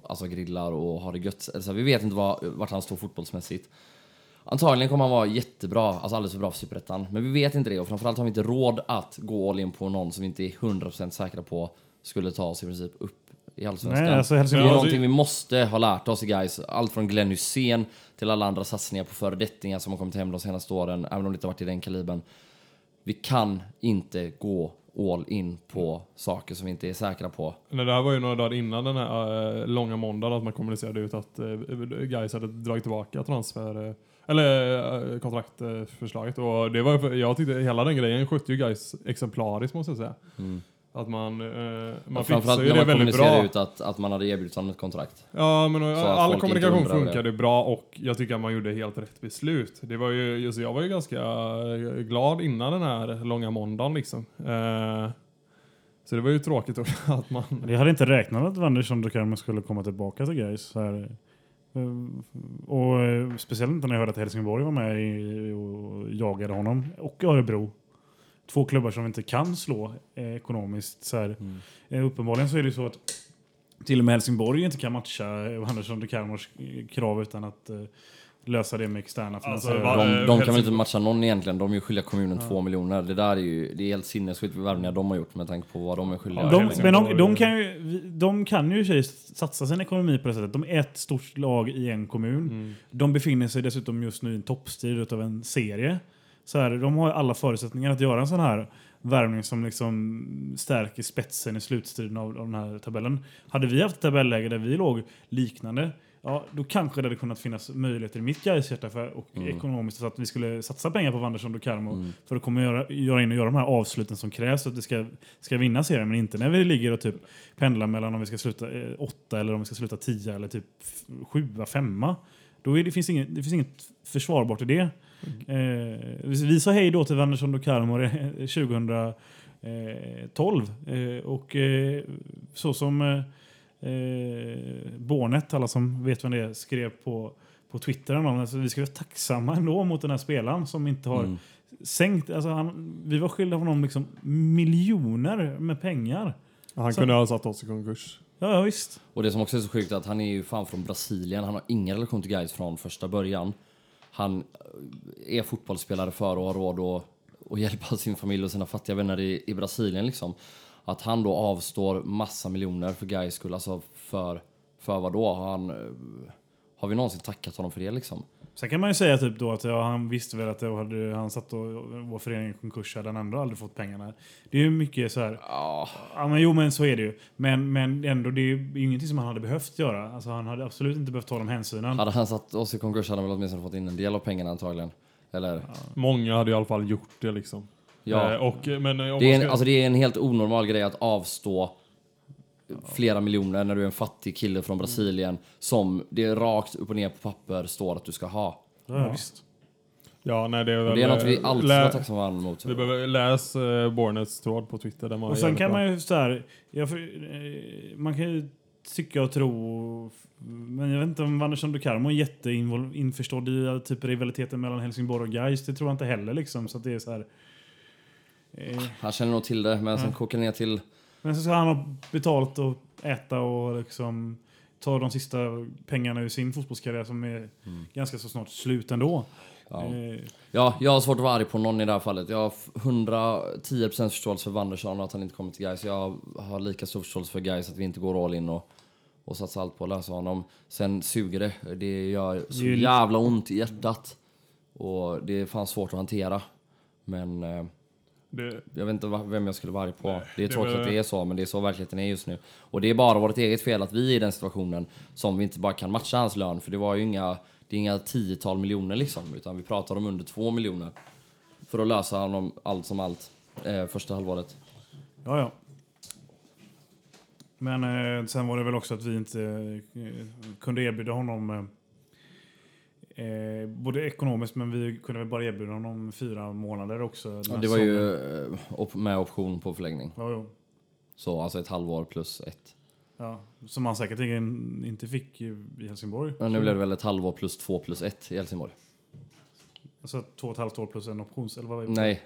Alltså grillar och har det gött. Alltså, vi vet inte vad, vart han står fotbollsmässigt. Antagligen kommer han vara jättebra, alltså alldeles för bra för Superettan. Men vi vet inte det och framförallt har vi inte råd att gå all in på någon som vi inte är 100% säkra på skulle ta oss i princip upp i Allsvenskan. Nej, alltså det är Helsingborg... Någonting vi måste ha lärt oss guys. Allt från Glenn Hysén till alla andra satsningar på föredettingar som har kommit hem de senaste åren, även om det inte har varit i den kalibern. Vi kan inte gå all in på saker som vi inte är säkra på. Nej, det här var ju några dagar innan den här eh, långa måndagen att man kommunicerade ut att uh, Gais hade dragit tillbaka transfer eh, eller uh, kontraktförslaget. Och det var, jag tyckte hela den grejen skötte ju Gais exemplariskt måste jag säga. Att man, uh, man Framförallt fixade ju när det man väldigt bra. ut att, att man hade erbjudit honom ett kontrakt. Ja, men att all kommunikation undrar det. funkade bra och jag tycker att man gjorde helt rätt beslut. Det var ju, just, jag var ju ganska eh, glad innan den här långa måndagen liksom. Eh, så det var ju tråkigt också att man... Jag hade inte räknat att Wanderson Dukarma skulle komma tillbaka till Gais. Eh, Och eh, speciellt inte när jag hörde att Helsingborg var med i, och jagade honom. Och Örebro. Två klubbar som inte kan slå eh, ekonomiskt. Så här. Eh, uppenbarligen så är det så att till och med Helsingborg inte kan matcha eh, Wanderson Dukarmos krav utan att eh, lösa det med externa Alltså, finansiärer. va- De, Eh, de kan väl inte matcha någon egentligen. De är ju skyldiga kommunen två miljoner. Det där är ju det är helt sinnessjukt värvningar de har gjort med tanke på vad de är skyldiga. Ja, De, men de, de, kan ju, de kan ju i satsa sin ekonomi på det sättet. De är ett stort lag i en kommun. Mm. De befinner sig dessutom just nu i en toppstrid av en serie. Så här, de har ju alla förutsättningar att göra en sån här värvning som liksom stärker spetsen i slutstriden av, av den här tabellen. Hade vi haft ett tabelläge där vi låg liknande, ja, då kanske det hade kunnat finnas möjligheter i mitt Gais-hjärta för- och ekonomiskt så att vi skulle satsa pengar på Wanderson och Karmo för att komma göra, göra in och göra de här avsluten som krävs för att det ska, ska vinna serien. Men inte när vi ligger och typ pendlar mellan om vi ska sluta eh, åtta eller om vi ska sluta tio eller typ sjua, femma. Då det, finns inget, det finns inget försvarbart i det. Eh, vi sa hej då till Wanderson och Karmo eh, 2012. Eh, och eh, så som eh, eh, Bornet, alla som vet vem det är, skrev på, på Twitter. om, Alltså, vi ska vara tacksamma ändå mot den här spelaren som inte har Mm. sänkt. Alltså, han, vi var skyldiga honom liksom miljoner med pengar. Han Så- kunde ha satt oss i konkurs. Ja, visst. Och det som också är så sjukt är att han är ju fan från Brasilien. Han har ingen relation till Gais från första början. Han är fotbollsspelare för och har råd att, att hjälpa sin familj och sina fattiga vänner i, i Brasilien liksom. Att han då avstår massa miljoner för Gais skull, alltså för, för vad då? Har, han, eh, har vi någonsin tackat honom för det liksom? Sen kan man ju säga typ då att ja, han visste väl att det hade, han satt och vår förening i konkurs hade han ändå aldrig fått pengarna. Det är ju mycket så här. Ja, Ja, men jo, men så är det ju. Men, men ändå, det är ju ingenting som han hade behövt göra. Alltså, han hade absolut inte behövt ta de hänsynen. hade han satt oss i konkurs hade han väl åtminstone fått in en del av pengarna antagligen. Eller? Många hade i alla fall gjort det liksom. Ja. Eh, och, men, eh, Det är, en, ska- alltså det är en helt onormal grej att avstå flera miljoner när du är en fattig kille från Brasilien som det är rakt upp och ner på papper står att du ska ha. Ja, ja, visst. Ja, nej, det är väl... det är något vi eh, alltid lä- ska vara tacksamma emot. Vi behöver läs uh, Bornets tråd på Twitter. Där man Och sen kan bra. man ju så här, jag, eh, man kan ju tycka och tro, men jag vet inte om Wanderson Dukarmo är jätteinförstådd i eh, typ rivaliteten mellan Helsingborg och Gais. Det tror jag inte heller liksom. Så att det är så här, eh, Han känner nog till det, men sen Ja. kokar det ner till... men så ska han ha betalt och äta och liksom ta de sista pengarna ur sin fotbollskarriär som är ganska så snart slut ändå. Ja. Eh, ja, jag har svårt att vara arg på någon i det här fallet. Jag har 110% förståelse för Wanderson och att han inte kommer till Gais. Jag har lika stor förståelse för Gais att vi inte går all in och, och satsar allt på att lösa honom. Sen suger det. Det gör så jävla ont i hjärtat. Och det är fan svårt att hantera. Men... Eh, Det, Jag vet inte vem jag skulle vara arg på. det är det tråkigt var- att det är så, men det är så verkligheten är just nu. Och det är bara vårt eget fel att vi är i den situationen som vi inte bara kan matcha hans lön. För det var ju inga, det är inga tiotal miljoner liksom, utan vi pratar om under två miljoner. För att lösa honom allt som allt, eh, första halvåret. Ja, ja. Men eh, sen var det väl också att vi inte eh, kunde erbjuda honom eh, både ekonomiskt men vi kunde väl bara erbjuda honom fyra månader också. Ja, det var ju säsongen. eh, op- med option på förlängning. Ja, jo. Så alltså ett halvår plus ett. ja, som han säkert inte fick i, Helsingborg. Men nu blev det väl ett halvår plus två plus ett i Helsingborg? Alltså två och ett halvt år plus en options... Eller vad? Nej,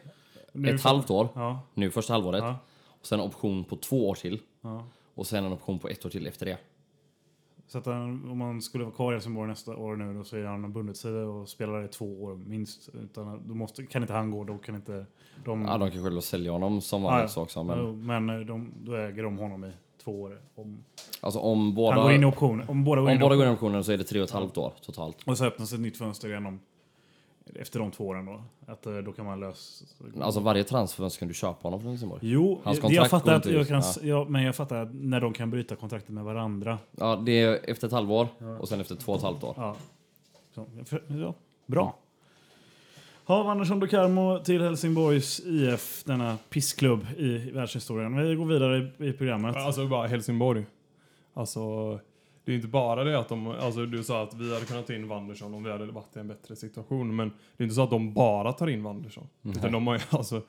Nu- ett halvt år. Ja, Nu första halvåret. ja, Och sen option på två år till. ja. Och sen en option på ett år till efter det. Så att han, om man skulle vara kvar i Helsingborg nästa år nu då så är han bundit sig och spelar i två år minst. Utan då måste, kan inte han gå, då kan inte de... Ja, de kan själva sälja honom som vanligt ja. också. Men, Men men de, då äger de honom i två år. Om, alltså om båda, han går in i option. Om båda går om in i optionen så är det tre och ett halvt år totalt. Och så öppnas ett nytt fönster igen om efter de två åren då. Att eh, då kan man lösa... Alltså varje transfer kan du köpa honom från Helsingborg. Jo, Hans kontrakt jag fattar att jag kan, Ja. ja, men jag fattar att när de kan bryta kontraktet med varandra. Ja, det är efter ett halvår och sen efter två och ett halvt år. Ja. Så, för, ja. Bra. Ha, Andersson de Carmo till Helsingborgs IF, denna pissklubb i världshistorien. Vi går vidare i, i programmet. Alltså bara Helsingborg. Alltså, det är inte bara det att de, alltså du sa att vi hade kunnat ta in Wanderson om vi hade varit i en bättre situation. Men det är inte så att de bara tar in Wanderson. Utan de har ju alltså,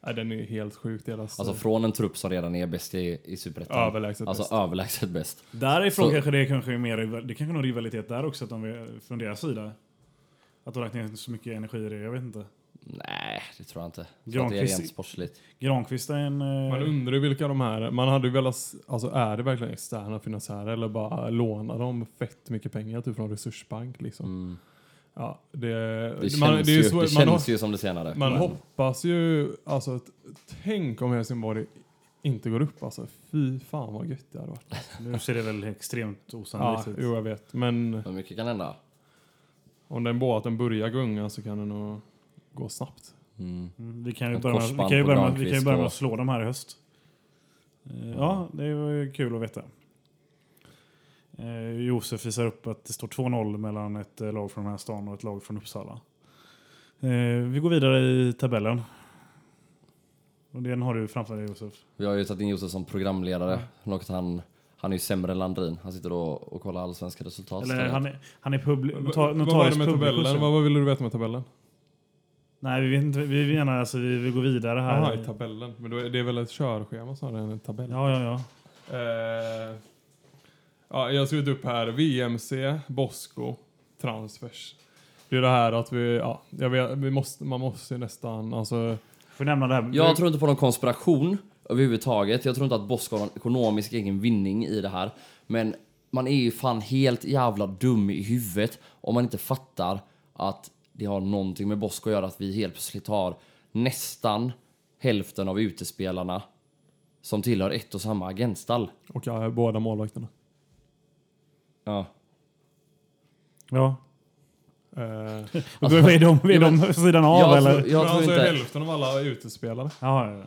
nej, den är ju helt sjuk deras. Alltså från en trupp som redan är bäst i, i Superettan. Överlägset Alltså bäst. överlägset bäst. Därifrån Så- kanske det kanske är mer, rival- det kanske är någon rivalitet där också att de, från deras sida. Att de lagt ner så mycket energi i det, jag vet inte. Nej, det tror jag inte. Så att det är Granqvist- rent sportsligt. Granqvist är en... eh, Man undrar ju vilka de här, man hade ju velat, alltså är det verkligen externa finansiärer eller bara lånar de fett mycket pengar typ från resursbank liksom? Mm. Ja, det, Det känns, man, det är ju, svårt- det man, känns ho- ju som det senare. man Men- hoppas ju, alltså tänk om Helsingborg inte går upp alltså. Fy fan vad gött det hade varit. Nu ser det väl extremt Ja, osannolikt ut. jo jag vet. Men Hur mycket kan hända? om den båten börjar gunga så kan det nog gå snabbt. Mm. Mm, Vi kan ju En börja med, vi kan ju börja med, vi kan ju börja med att slå dem här i höst. Eh, Ja, det var ju kul att veta. Eh, Josef visar upp att det står 2-0 mellan ett eh, lag från den här stan och ett lag från Uppsala. Vi går vidare i tabellen. Och den har du framför dig Josef. Vi har ju tagit in Josef som programledare. Något han, han är ju sämre än Landrin. Han sitter och, och kollar allsvenska resultat. Eller han är, han är publi- Va- notar, vad var det notarisk med publikus. tabellen? Vad, vad ville du veta med tabellen? Nej, vi, vet inte, vi menar alltså vi vill gå vidare här. Jaha, i tabellen. Men då är det är väl ett körschema snarare än en tabell? ja, ja, ja. Eh, ja, jag har skrivit upp här VMC, Bosco, transfers. Det är det här att vi, ja, jag vet, vi måste, man måste ju nästan, alltså, Får nämna det här. Jag tror inte på någon konspiration överhuvudtaget. Jag tror inte att Bosko har någon ekonomisk egen vinning i det här. Men man är ju fan helt jävla dum i huvudet om man inte fattar att det har någonting med Bosko att göra att vi helt plötsligt har nästan hälften av utespelarna som tillhör ett och samma agentstall. och ja, båda målvakterna. Ja. Ja. Eh, Och då är de, är de vid sidan av Jag, eller? tror, jag men tror alltså inte... hälften av alla utespelare. Ja, ja, ja.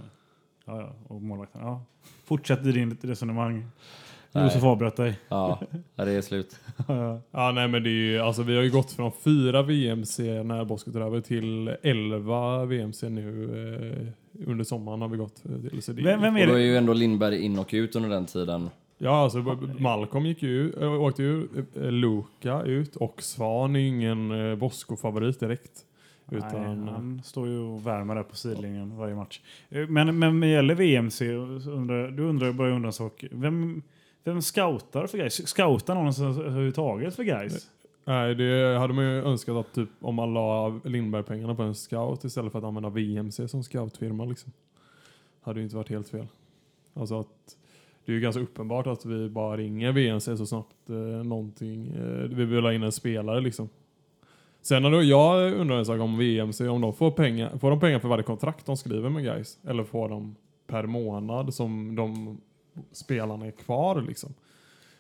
ja, ja. Och målvakten. Ja. Fortsätt i din resonemang. Nej. Josef avbröt dig. Ja, det är slut. Ja, nej men det är ju, alltså vi har ju gått från fyra VMC när Bosko tog över till 11 VMC nu eh, under sommaren har vi gått till. Så det, Vem, vem Och är då är ju ändå Lindberg in och ut under den tiden. Ja, alltså Malcolm gick ju, ut- äh, åkte ju, äh, Luka ut och Svan är ju ingen Bosko-favorit direkt. Utan, Nej, han står ju och värmer där på sidlinjen varje match. Eh, Men, men med gäller VMC, undrar, du undrar, börjar jag undra en sak. Vem, vem scoutar för guys? Scoutar någon överhuvudtaget för guys? nej, det hade man ju önskat att typ om man la Lindberg-pengarna på en scout istället för att använda VMC som scoutfirma liksom. Hade ju inte varit helt fel. Alltså att det är ju ganska uppenbart att vi bara ringer VMC så snabbt eh, någonting, eh, vi vill ha in en spelare liksom. Sen har då jag undrar en sak om VMC, om de får pengar, får de pengar för varje kontrakt de skriver med guys Eller får de per månad som de spelarna är kvar liksom?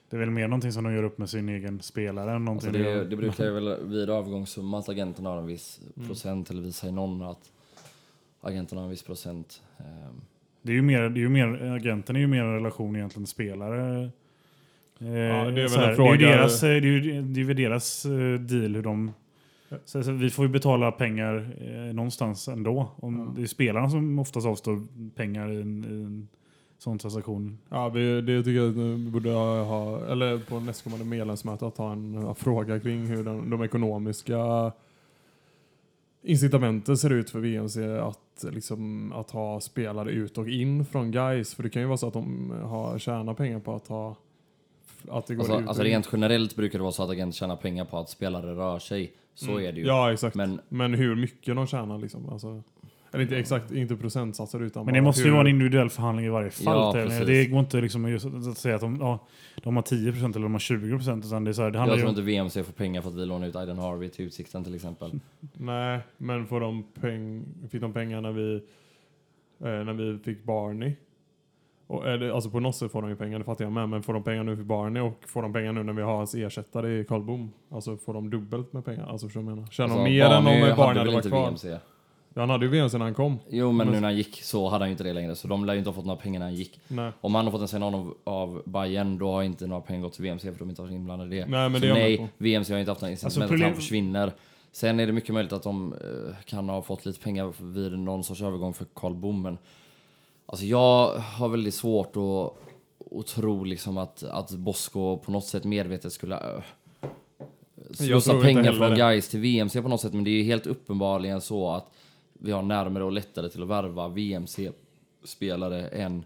Det är väl mer någonting som de gör upp med sin egen spelare. än Någonting Alltså det, de gör- det brukar ju väl vid övergångssumma att agenterna har en viss Mm. procent eller visar någon att agenterna har en viss procent. Ehm, Det är ju mer, det är ju mer, agenten är ju mer en relation egentligen till spelare. Eh, det är väl så här, en fråga- Det är ju deras, eh, det är ju, det är ju deras eh, deal hur de... Så, så vi får ju betala pengar eh, någonstans ändå. Om, Ja. Det är spelarna som oftast avstår pengar i en, i en sån transaktion. Ja, vi, det tycker jag att vi borde ha, eller på nästkommande medlemsmöte, att ha en fråga kring hur den, de ekonomiska incitamenten ser ut för VMC att, liksom, att ha spelare ut och in från guys. För det kan ju vara så att de har tjänat pengar på att ha att det går alltså, ut alltså rent generellt brukar det vara så att agenter tjänar pengar på att spelare rör sig. Så Mm. är det ju. Ja, exakt. Men, Men hur mycket de tjänar liksom. Alltså, eller inte exakt, inte procentsatser utan Men det måste ju hur, vara en individuell förhandling i varje fall. Ja, Det- det går inte liksom just att säga att de, ja, de har 10% eller de har 20%. Utan det, är så här, det handlar jag ju tror om... inte VMC får pengar för att vi lånar ut Aiden Harvey till Utsikten till exempel. Nej, men får de peng, fick de pengar när vi, eh, när vi fick Barney? Och det, alltså på något sätt får de ju pengar, det fattar jag med. Men får de pengar nu för Barney och får de pengar nu när vi har hans ersättare i Karl Bom? Alltså får de dubbelt med pengar? Alltså förstår du vad jag menar? Tjänar Alltså, de mer än om Barney Barney hade hade varit inte kvar? VMC? Ja, han hade ju VM sen han kom. Jo, men Men- nu när han gick så hade han ju inte det längre. Så de lär ju inte ha fått några pengar när han gick. Nej. Om han har fått en signal av, av Bayern då har inte några pengar gått till VMC för de inte har varit inblandade i det. Nej, men så det nej. VMC har inte haft några incitament Alltså, att problem- han försvinner. Sen är det mycket möjligt att de eh, kan ha fått lite pengar vid någon sorts övergång för Karl Bom, men alltså jag har väldigt svårt att, att tro liksom att, att Bosko på något sätt medvetet skulle uh, slussa pengar från. Gais till VMC på något sätt, men det är ju helt uppenbarligen så att vi har närmare och lättare till att värva VMC-spelare än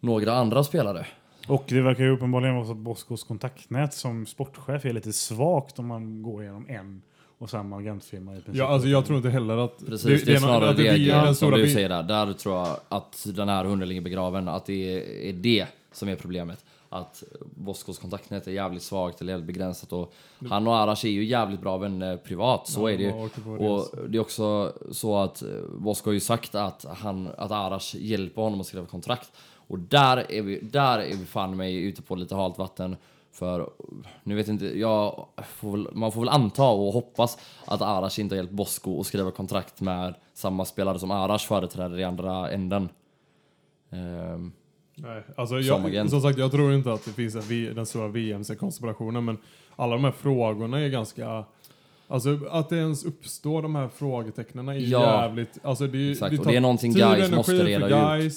några andra spelare. Och det verkar ju uppenbarligen vara så att Boskos kontaktnät som sportchef är lite svagt om man går igenom en och samma agentfirma i princip. Ja, alltså jag tror inte heller att... Precis, det, är nå- snarare det, blir en som du säger där. Där tror jag att den här hunden ligger begraven. Att det är, är det som är problemet. Att Boskos kontaktnät är jävligt svagt eller jävligt begränsat. Och han och Arash är ju jävligt bra vänner privat, så Ja, är det ju. Och det är också så att Bosko har ju sagt att, han, att Arash hjälper honom att skriva kontrakt. Och där är vi, där är vi fan mig ute på lite halt vatten. För nu vet inte, jag får väl, man får väl anta och hoppas att Arash inte har hjälpt Bosko att skriva kontrakt med samma spelare som Arash företräder i andra änden. Ehm, Nej, alltså Som jag, som sagt, jag tror inte att det finns en den stora VMC-konspirationen, men alla de här frågorna är ganska... Alltså att det ens uppstår de här frågetecknen är Ja. jävligt... Alltså det, Exakt, det och tar det är någonting och guys måste reda ut.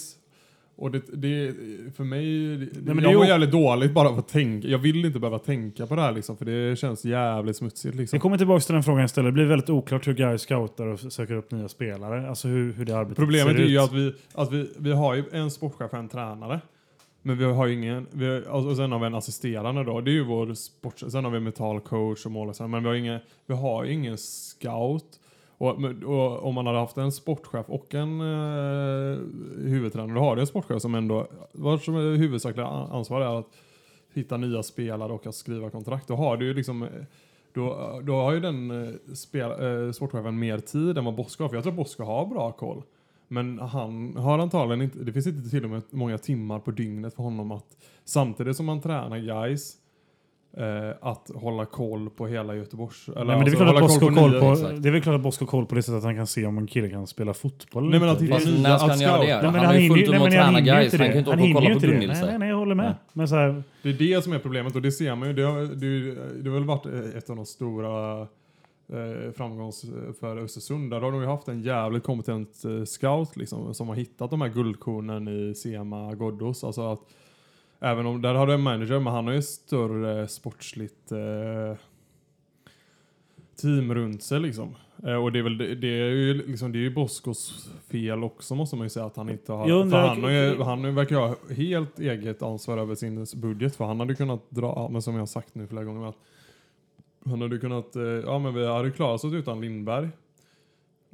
Och det, det, för mig, det, men jag är mår ju- jävligt dåligt bara av att tänka. Jag vill inte behöva tänka på det här liksom, för det känns jävligt smutsigt liksom. Jag kommer tillbaka till den frågan jag ställde. Det blir väldigt oklart hur Gais scoutar och söker upp nya spelare. Alltså hur, hur det arbetet Problemet ser är ju ut. att vi, att vi, vi har ju en sportchef och en tränare. Men vi har ju ingen, vi har, och sen har vi en assisterande då. Det är ju vår sport, sen har vi mental coach och målvaktsare. Men vi har, ingen, vi har ju ingen scout. Och, och om man hade haft en sportchef och en eh, huvudtränare, då har du en sportchef som ändå, vars huvudsakliga ansvar är att hitta nya spelare och att skriva kontrakt. Då har du ju liksom, eh, då, då har ju den eh, spel, eh, sportchefen mer tid än vad Bosko har. För jag tror Bosko har bra koll. Men han har antagligen inte, det finns inte till och med många timmar på dygnet för honom att samtidigt som han tränar guys eh, att hålla koll på hela Göteborgs... Eller Nej, men det är alltså, koll nya- på, det är väl klart att Bosko har koll på det sättet att han kan se om en kille kan spela fotboll. Nej, men att Det- nya- när ska han göra det? Nej, men han har ju fullt upp med att han träna guys. Han kan ju inte Han åka och kolla på. Gunnilse. Nej, nej, nej, jag håller med. Nej. Men så här, Det är det som är problemet och det ser man ju. Det har, det, det har väl varit ett av de stora eh, framgångs för Östersund. Där har de ju haft en jävligt kompetent eh, scout liksom, som har hittat de här guldkornen i Sema Ghoddos. Alltså att även om där har du en manager, men han har ju större sportsligt eh, team runt sig liksom. Eh, och det är väl det, det är ju liksom, det är ju Boskos fel också måste man ju säga att han inte har. Undrar- för han, har ju, han verkar ha helt eget ansvar över sin budget för han hade kunnat dra, men som jag har sagt nu flera gånger, att han hade kunnat, eh, ja men vi hade klarat oss utan Lindberg.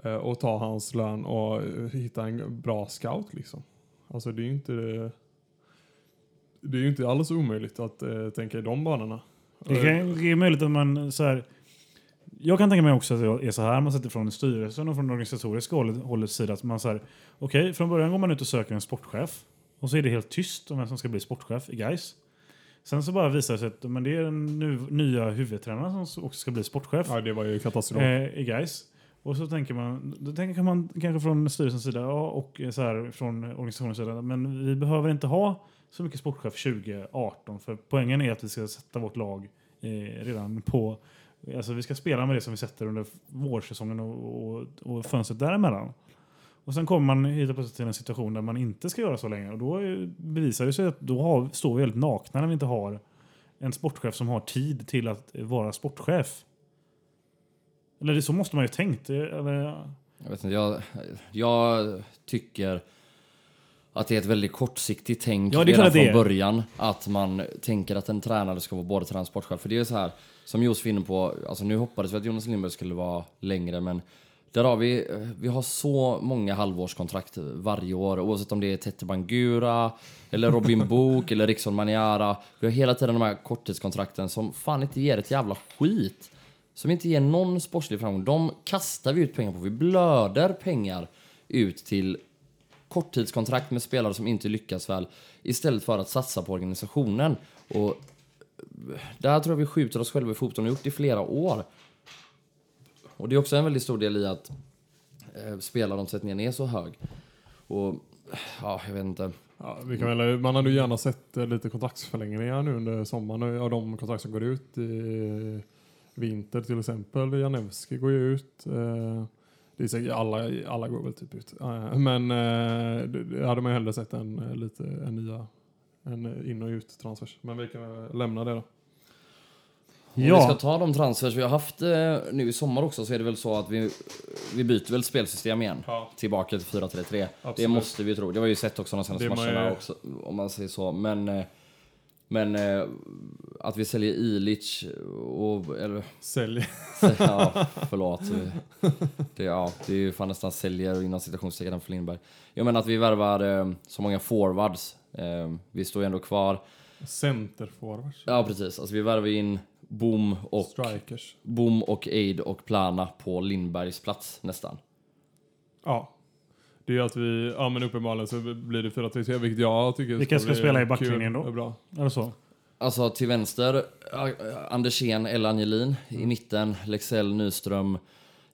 Eh, och ta hans lön och hitta en bra scout liksom. Alltså det är ju inte det är ju inte alls omöjligt att eh, tänka i de banorna. det, kan, det är möjligt att man så här, Jag kan tänka mig också att det är så här man sätter från styrelsen och från det organisatoriska hållet, hållets sida. Att man så här, okej, från början går man ut och söker en sportchef. Och så är det helt tyst om vem som ska bli sportchef i Gais. Sen så bara visar det sig att men det är den nu, nya huvudtränaren som också ska bli sportchef. Ja, det var ju katastrof. eh, i Gais. Och så tänker man, då tänker man kanske från styrelsens sida ja, och så här från organisationens sida, men vi behöver inte ha så mycket sportchef 2018 för poängen är att vi ska sätta vårt lag eh, redan på, alltså vi ska spela med det som vi sätter under vårsäsongen och, och, och fönstret däremellan. Och sen kommer man helt plötsligt till en situation där man inte ska göra så länge och då bevisar det sig att då har, står vi väldigt nakna när vi inte har en sportchef som har tid till att vara sportchef. Eller det, så måste man ju tänkt. Eh, eller, Jag, vet inte, jag, jag tycker att det är ett väldigt kortsiktigt tänk Ja, redan från början. Att man tänker att en tränare ska vara både tränare och sportchef. För det är så här, som Josef är inne på, alltså nu hoppades vi att Jonas Lindberg skulle vara längre, men där har vi, vi har så många halvårskontrakt varje år, oavsett om det är Tete Bangura, eller Robin Book, eller Rickson Maniara. Vi har hela tiden de här korttidskontrakten som fan inte ger ett jävla skit. Som inte ger någon sportslig framgång. De kastar vi ut pengar på. Vi blöder pengar ut till korttidskontrakt med spelare som inte lyckas väl istället för att satsa på organisationen. Och eh, där tror jag vi skjuter oss själva i foten och har gjort i flera år. Och det är också en väldigt stor del i att eh, spelaromsättningen är så hög. Och eh, ja, jag vet inte. Ja, vi kan väl, man hade ju gärna sett eh, lite kontraktsförlängningar nu under sommaren av de kontrakt som går ut i vinter till exempel. Janewski går ju ut. eh, det är säkert, alla, alla går väl typ ut. Eh, Men eh, det hade man ju hellre sett en, eh, lite, en nya en in och ut transfers. Men vi kan lämna det då. Om vi ska ta de transfers vi har haft eh, nu i sommar också så är det väl så att vi, vi byter väl spelsystem igen. Ja. Tillbaka till 4-3-3. Det måste vi tro. Det har vi ju sett också de senaste matcherna ju- också, om man säger så. Men, eh, men eh, att vi säljer Ilic och... Eller, Sälj. ja, förlåt. Det, ja, det är ju fan nästan säljer inom citationstecken för Lindberg. Jag menar att vi värvar eh, så många forwards. Eh, vi står ju ändå kvar. Centerforwards. Ja, precis. Alltså vi värvar in Boom och, Strikers. Boom och Aid och Plana på Lindbergs plats nästan. Ja. Det är ju att vi, ja men uppenbarligen så blir det 4-3-3 vilket jag tycker Vilka ska bli spela i kul backlinjen då? Bra. Eller så? Alltså till vänster, ja, Andersén eller Angelin. I mitten, Lexell, Nyström,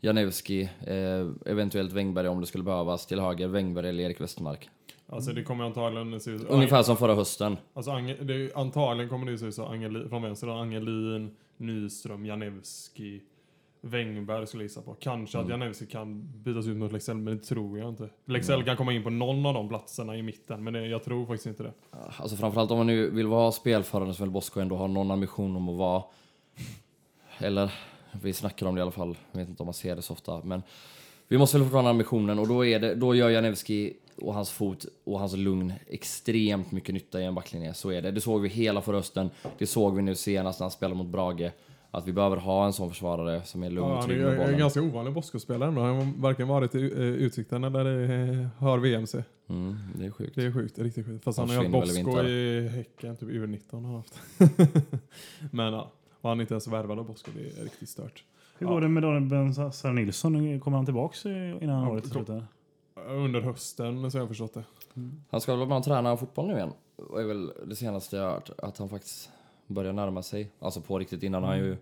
Janewski, eh, eventuellt Wängberg om det skulle behövas. Till höger, Wängberg eller Erik Westermark. Alltså det kommer antagligen se ut... Ungefär som förra hösten. Alltså antagligen kommer det se ut så Angeli, från vänster. Angelin, Nyström, Janewski, Wängberg skulle jag gissa på. Kanske Mm. att Janewski kan bytas ut mot Lexell, men det tror jag inte. Lexell kan komma in på någon av de platserna i mitten, men det, jag tror faktiskt inte det. Alltså framförallt om man nu vill vara spelförande så vill Bosko ändå ha någon ambition om att vara... Eller, vi snackar om det i alla fall. Jag vet inte om man ser det så ofta. Men vi måste väl fortfarande ha ambitionen och då, är det, då gör Janewski och hans fot och hans lugn extremt mycket nytta i en backlinje. Så är det. Det såg vi hela förra hösten. Det såg vi nu senast när han spelade mot Brage. Att vi behöver ha en sån försvarare som är lugn Ja, och han trygg är, med är en bollen. ganska ovanlig Bosko-spelare ändå. Han har varken varit i eh, Utsikten eller i Hör VMC. Mm, det är sjukt. Det är sjukt, det är riktigt sjukt. Fast Han han har ju haft Bosko i Häcken, typ U19 har han haft. Men ja, och han är inte ens värvad av Bosko, det är riktigt stört. Hur Ja. går det med Daniel Benzar Nilsson? Kommer han tillbaks eh, innan Ja, året slutar? Under hösten så har jag förstått det. Han ska väl bara träna fotboll nu igen. Det är väl det senaste jag har hört. Att han faktiskt börjar närma sig. Alltså på riktigt. Innan har han ju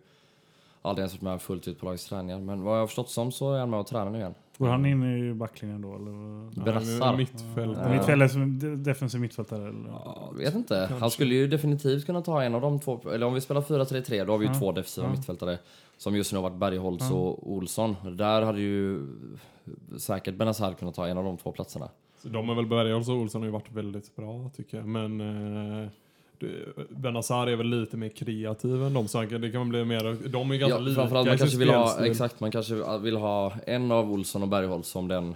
aldrig ens varit med fullt ut på lagets träningar. Men vad jag har förstått som så är han med och tränar nu igen. Går han in i backlinjen då? Eller? Brassar. som de- defensiv mittfältare? Eller? Jag vet inte. Han skulle ju definitivt kunna ta en av de två. Eller om vi spelar 4-3-3 då har vi ju Ja. två defensiva Ja. mittfältare. Som just nu har varit Bergholtz Ja. och Olsson. Där hade ju säkert Benazzar kunnat ta en av de två platserna. Så de är väl Bergholtz och Olsson har ju varit väldigt bra tycker jag. Men eh, Benazzar är väl lite mer kreativ än dem. Så det kan bli mer, de är ganska Ja, lika man kanske vill ha, exakt, man kanske vill ha en av Olsson och Bergholtz som den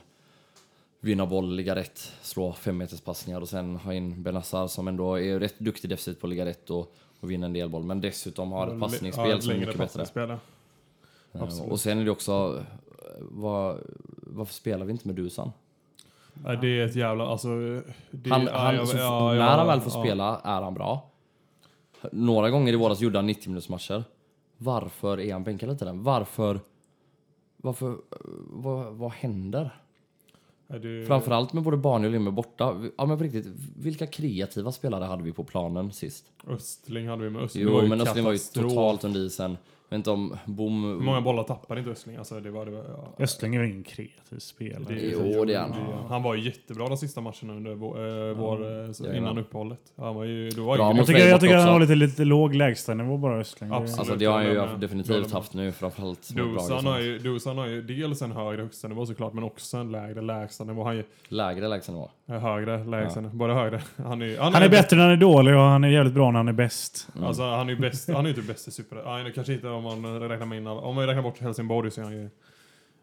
vinna boll, ligga rätt, slå femmeterspassningar och sen ha in Benazzar som ändå är rätt duktig defensivt på att ligga rätt och, och vinna en del boll. Men dessutom har ett passningsspel Ja, som är mycket bättre. ja. Eh. Och sen är det också, eh, vad, varför spelar vi inte med Dusan? Nej, det är ett jävla... Alltså, det, Han, ja, han, ja, så, ja, ja, när han väl får ja. spela är han bra. Några gånger i våras gjorde han 90 minuters matcher. Varför är han bänkad lite den? Varför? Varför? Vad, vad händer? Det, Framförallt med både Barney och Limmer borta. Ja men på riktigt, vilka kreativa spelare hade vi på planen sist? Östling hade vi med Östling. Jo, men Östling var ju totalt under isen. Jag vet inte om Hur Bom... många bollar tappade inte Östling? Alltså, det var, det var, ja. Östling är ju ingen kreativ spelare. Det- Jo, det är han. Han var ju jättebra de sista matcherna under vår, eh, vår, eh, så- Jajamän. innan uppehållet. Han var ju, då var Bra ju mot Jag tycker, jag tycker han har lite, lite låg lägstanivå bara Östling. Det- Absolut. Alltså det har han ju. Jag definitivt haft nu, framförallt Dusan har, ju, Dusan har ju dels en högre högstanivå såklart, men också en lägre lägstanivå. Han är Lägre lägstanivå. högre lägstanivå, bara högre. Han är, Han är bättre när han är dålig och han är jävligt bra när han är bäst. Alltså han är ju bäst, han är ju inte bäst i super... Ja, det kanske inte om man räknar med in alla, Om man räknar bort Helsingborg så är han ju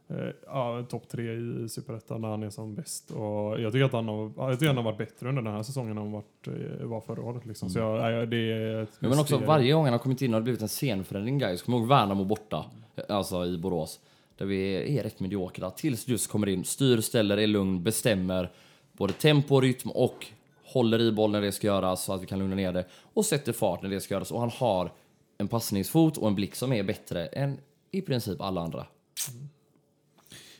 eh, ja, topp tre i superettan när han är som bäst. Och jag tycker att han har, ja, jag tycker han har varit bättre under den här säsongen än han varit, eh, var förra året. Liksom. Så jag, ja, det är ett Ja, men också varje gång han har kommit in har det blivit en scenförändring guys. Kom ihåg Värnamo borta, alltså i Borås. Där vi är rätt mediokra tills just kommer in, styr, ställer, är lugn, bestämmer både tempo, rytm och håller i bollen när det ska göras så att vi kan lugna ner det och sätter fart när det ska göras. Och han har en passningsfot och en blick som är bättre än i princip alla andra.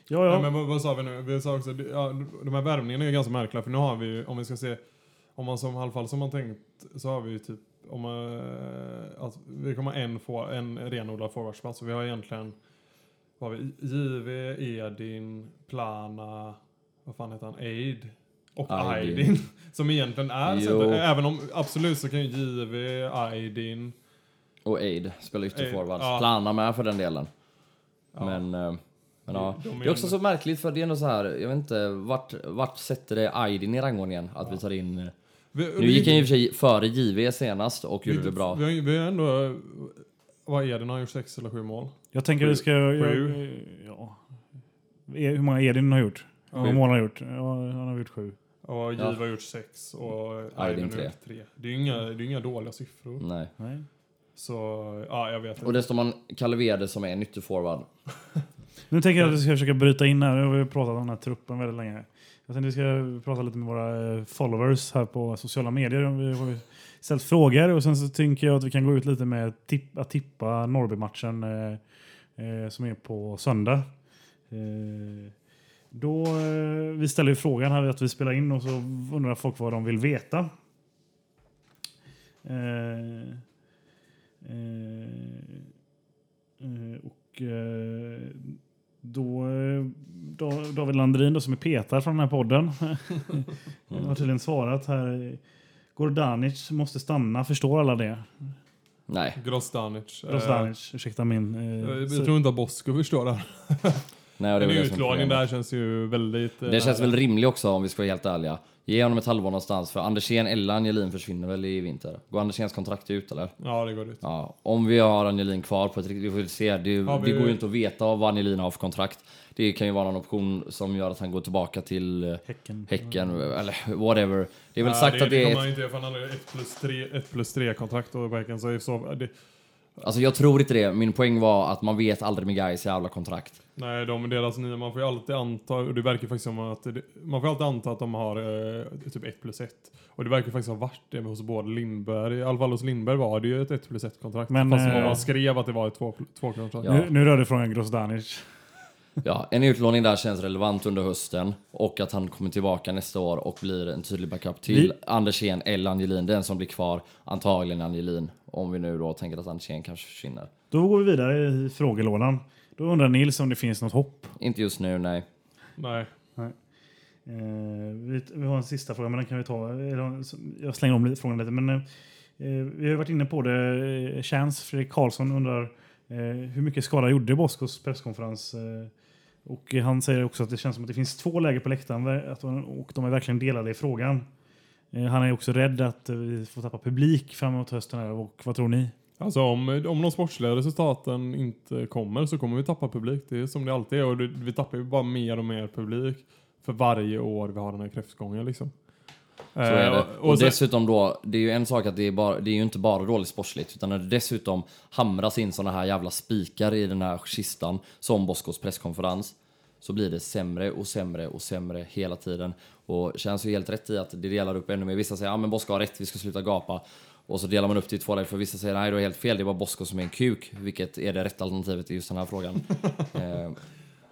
Ja, Ja. ja. men vad, vad sa vi nu? Vi sa också, ja, de här värvningarna är ganska märkliga för nu har vi ju, om vi ska se, om man som, i alla fall som man tänkt, så har vi ju typ, om man, eh, att vi kommer ha en, få, en renodlad forwardsplats och vi har egentligen, vad har vi, JV, Edin, Plana, vad fan heter han, Aid och Aydin. Aydin. Som egentligen är center, även om absolut så kan ju JV, Aydin, Och Aid spelar Aid, ytterforward. ja. Plana med för den delen. Ja. Men, eh, men ja. De är Det är också ändå- så märkligt för det är ändå så här, jag vet inte, vart, vart sätter det Aydin i rangordningen? Att vi tar in... vi, Nu gick han och för sig före JV senast och gjorde vi, det bra. Vi vi har ändå, vad är det, han har gjort sex eller sju mål? Jag tänker vi ska... Sju. Ja. E- Hur många Edin har gjort? Hur många mål har han gjort? Ja, han har gjort sju. Och Ja. Giva har gjort sex och Aydin har tre. gjort tre. Det är ju inga, det är inga dåliga siffror. Nej. Nej. Så, ja jag vet Och inte. det står man Calvede som är en ytterforward. Nu tänker jag att vi ska försöka bryta in här. Nu har vi pratat om den här truppen väldigt länge. Jag tänkte vi ska prata lite med våra eh, followers här på sociala medier. Vi har ju ställt frågor och sen så tänker jag att vi kan gå ut lite med tipp, att tippa Norrby-matchen eh, eh, som är på söndag. Eh, då, eh, vi ställer ju frågan här att vi spelar in och så undrar folk vad de vill veta. Eh, eh, eh, och eh, då, eh, Da- David Landrin då, som är petad från den här podden har tydligen svarat här. Gordanic måste stanna, förstår alla det? Nej. Grostanic. Eh, Rostanic, ursäkta min... Eh, jag tror inte att Bosko förstår det. Nej och det En det utlåning där känns ju väldigt... eh, Det känns nära. väl rimligt också om vi ska vara helt ärliga. Ge honom ett halvår någonstans för Andersén eller Angelin försvinner väl i vinter. Går Anderséns kontrakt ut eller? Ja, det går ut. Ja, om vi har Angelin kvar på ett riktigt... Vi får se. Det, Ja, vi- det går ju inte att veta vad Angelin har för kontrakt. Det kan ju vara någon option som gör att han går tillbaka till eh, Häcken. Häcken eller whatever. Det är väl Nej, sagt det, att det det är... kommer han Ett, inte göra för han hade ett plus tre, ett plus tre kontrakt och Bergen så, så det, alltså jag tror inte det. Min poäng var att man vet aldrig med Gais jävla kontrakt. Nej, de deras nya, man får ju alltid anta, och det verkar faktiskt som att, det, man får alltid anta att de har eh, typ 1 plus 1. Och det verkar faktiskt ha varit det hos både Lindberg, i alla fall hos Lindberg var det ju ett 1 plus 1 kontrakt. Men, Fast eh, man skrev att det var ett 2 två kontrakt. Ja. Nu, nu rör det frågan Grosdanic. Ja, en utlåning där känns relevant under hösten och att han kommer tillbaka nästa år och blir en tydlig backup till Vi- Andersén eller Angelin. Den som blir kvar, antagligen Angelin. Om vi nu då tänker att Andersén kanske försvinner. Då går vi vidare i frågelådan. Då undrar Nils om det finns något hopp. Inte just nu, nej. Nej. Eh, vi, vi har en sista fråga, men den kan vi ta. eller, Jag slänger om lite- frågan lite. Men, eh, vi har varit inne på det. Eh, Chance, Fredrik Karlsson undrar eh, hur mycket skada gjorde Boskos presskonferens? Eh, och han säger också att det känns som att det finns två läger på läktaren att och de är verkligen delade i frågan. Eh, han är också rädd att eh, vi får tappa publik framåt hösten. Här, och vad tror ni? Alltså om, om de sportsliga resultaten inte kommer så kommer vi tappa publik. Det är som det alltid är och det, vi tappar ju bara mer och mer publik för varje år vi har den här kräftgången liksom. Så är det. Och, och dessutom då, det är ju en sak att det är, bara, det är ju inte bara dåligt sportsligt, utan när det dessutom hamras in såna här jävla spikar i den här kistan, som Boskos presskonferens, så blir det sämre och sämre och sämre hela tiden. Och känns ju helt rätt i att det delar upp ännu mer. Vissa säger ja men Bosko har rätt, vi ska sluta gapa. Och så delar man upp det i två läger, för vissa säger nej du har helt fel, det är bara Bosko som är en kuk. Vilket är det rätta alternativet i just den här frågan. eh,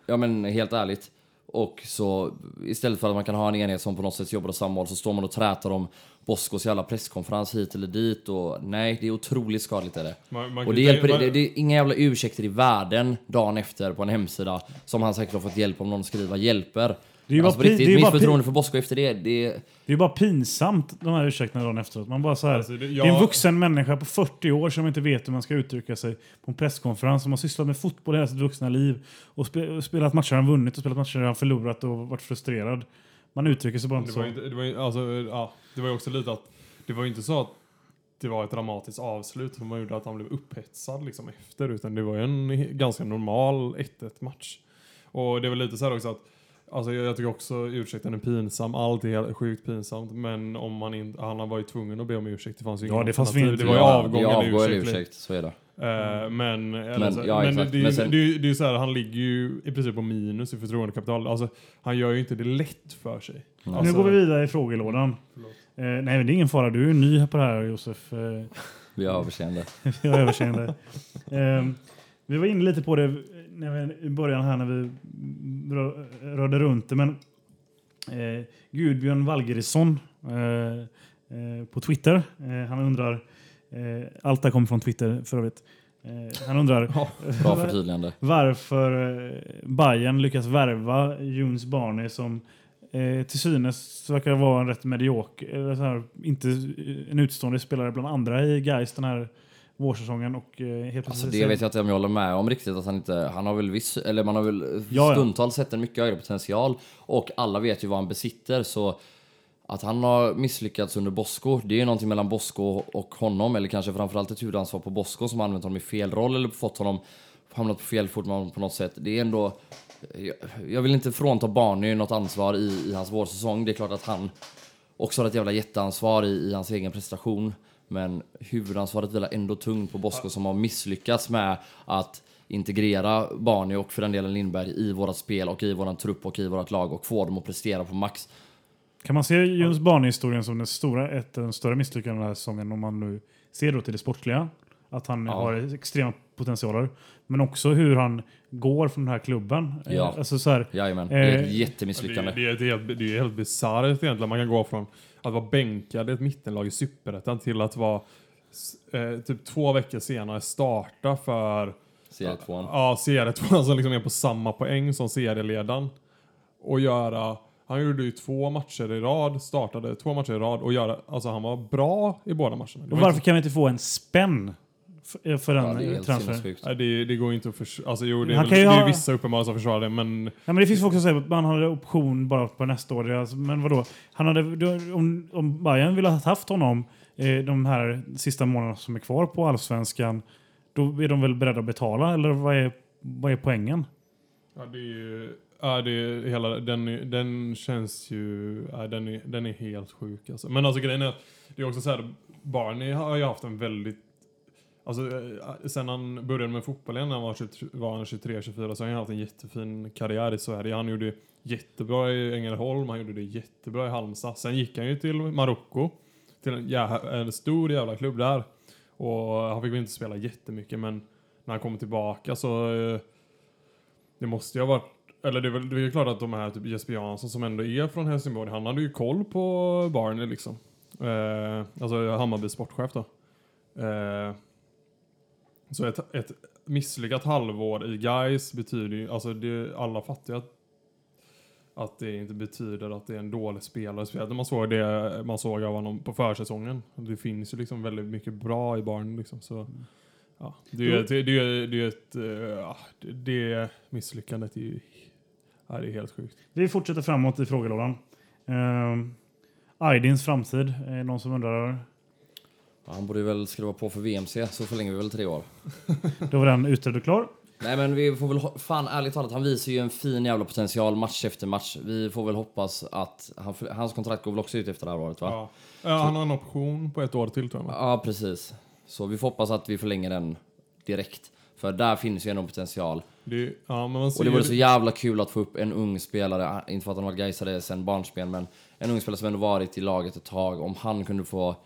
ja men helt ärligt. Och så istället för att man kan ha en enhet som på något sätt jobbar åt samma håll så står man och trätar om Boskos jävla presskonferens hit eller dit och nej, det är otroligt skadligt är det. Man- man och det hjälper, tänka- det, det är inga jävla ursäkter i världen dagen efter på en hemsida som han säkert har fått hjälp om någon skriver hjälper. Det är ju alltså bara riktigt, det är bara pi- förtroende för Bosko efter det, det är... Det är bara pinsamt, de här ursäkterna dagen efteråt. Man bara så här, Alltså, det- det är en jag- vuxen människa på 40 år som inte vet hur man ska uttrycka sig på en presskonferens. Som har sysslat med fotboll hela sitt vuxna liv. Och spe, och spelat matcher han vunnit och spelat matcher han förlorat och varit frustrerad. Man uttrycker sig bara inte Det så. var, ju inte, det, var ju, alltså, ja, det var ju också lite att det var ju inte så att det var ett dramatiskt avslut som gjorde att han blev upphetsad liksom efter utan det var ju en ganska normal 1-1 match. Och det var lite så här också att Alltså jag, jag tycker också ursäkten är pinsam, allt är helt sjukt pinsamt men om man inte, han var ju tvungen att be om ursäkt, det fanns ju Ja, det fanns alternativ. inte. Det var ju Ja, avgång det är eller avgå eller ursäkt. ursäkt, så är det. Eh, men Men, så, ja, men det, Men sen- det, är ju- det är ju så här, han ligger ju i princip på minus i förtroendekapital. Alltså, han gör ju inte det lätt för sig. Alltså, nu går vi vidare i frågelådan. Eh, nej, men det är ingen fara. Du är ny på det här, Josef. Eh, Vi har överseende. jag har överseende. Vi var inne lite på det när vi, i början här när vi rö- rörde runt det. Men eh, Gudbjörn Valgerisson eh, eh, på Twitter. Eh, han undrar, eh, allt det här kommer från Twitter för övrigt. Han undrar Bra förtydligande. varför Bayern lyckas värva Junes Barney som eh, till synes verkar vara en rätt medioker, inte en utstående spelare bland andra i Gais den här vårsäsongen. Och, eh, helt Alltså plötsligt det vet jag inte om jag håller med om riktigt. Att han, inte, han har väl viss, eller man har väl Ja, stundtals sett en mycket högre potential. Och alla vet ju vad han besitter. Så att han har misslyckats under Bosko, det är ju någonting mellan Bosko och honom. Eller kanske framförallt ett huvudansvar på Bosko som har använt honom i fel roll eller fått honom hamnat på fel fot på något sätt. Det är ändå... Jag, vill inte frånta Barney något ansvar i, i hans vårsäsong. Det är klart att han också har ett jävla jätteansvar i, i hans egen prestation. Men huvudansvaret vilar ändå tungt på Bosko som har misslyckats med att integrera Barney och för den delen Lindberg i vårat spel och i våran trupp och i vårat lag och få dem att prestera på max. Kan man se Junes Barney-historien som den stora, ett den större misslyckandet den här säsongen om man nu ser då till det sportliga? Att han Ja. har extrema potentialer. Men också hur han går från den här klubben. Eh, Ja. Alltså så här, Jajamän, det är ett Eh, Det, jättemisslyckande. det, är ett helt, det är helt bisarrt egentligen. Man kan gå från att vara bänkad i ett mittenlag i Superettan till att vara eh, typ två veckor senare starta för Serietvåan. Ja, serietvåan som liksom är på samma poäng som serieledaren. Och göra, han gjorde ju två matcher i rad, startade två matcher i rad och göra, alltså han var bra i båda matcherna. Och var varför inte, kan vi inte få en spänn för, för den Ja, det är nej, det, det går inte att försvara, alltså jo det är, väl, det är ha- vissa uppenbarligen som försvarar det men Ja, men det finns folk som säger att man hade option bara på nästa år. Är Alltså, men vadå? Han hade, om, om Bayern ville ha haft honom eh, de här sista månaderna som är kvar på allsvenskan, då är de väl beredda att betala? Eller vad är, vad är poängen? Ja, det är ju... Ja, det är hela, den, är- den känns ju... Ja, den, är, den är helt sjuk alltså. Men alltså grejen är att det är också så här, Barney har ju haft en väldigt... Alltså eh, sen han började med fotbollen när han var, 23 var han 23-24 så har han haft en jättefin karriär i Sverige. Han gjorde jättebra i Ängelholm, han gjorde det jättebra i Halmstad. Sen gick han ju till Marocko, till en, jä- en stor jävla klubb där. Och han fick väl inte spela jättemycket men när han kom tillbaka så... Eh, det måste ju ha varit eller det är väl det är klart att de här typ Jesper Jansson som ändå är från Helsingborg, han hade ju koll på Barney liksom. Eh, alltså Hammarbys sportchef då. Eh, så ett, ett misslyckat halvår i Gais betyder ju, alltså det, alla fattar ju att att det inte betyder att det är en dålig spelare. Speciellt man såg det man såg av honom på försäsongen. Det finns ju liksom väldigt mycket bra i Barney liksom. Så, ja, det är ju det det ett, eh, ja, det, det misslyckandet är ju Ja, det är helt sjukt. Vi fortsätter framåt i frågelådan. Um, Aydins framtid, är någon som undrar? Ja, Han borde väl skriva på för VMC, så förlänger vi väl tre år. Då var den utredd och klar. Nej men vi får väl, fan ärligt talat, han visar ju en fin jävla potential match efter match. Vi får väl hoppas att, han, hans kontrakt går väl också ut efter det här året va? Ja. Ja, han har en option på ett år till tror jag. Ja, precis. Så vi får hoppas att vi förlänger den direkt. För där finns ju ändå potential. Det, ja, men man ser Och det vore så jävla kul att få upp en ung spelare, inte för att han har varit Gaisare sen barnsben, men en ung spelare som ändå varit i laget ett tag. Om han kunde få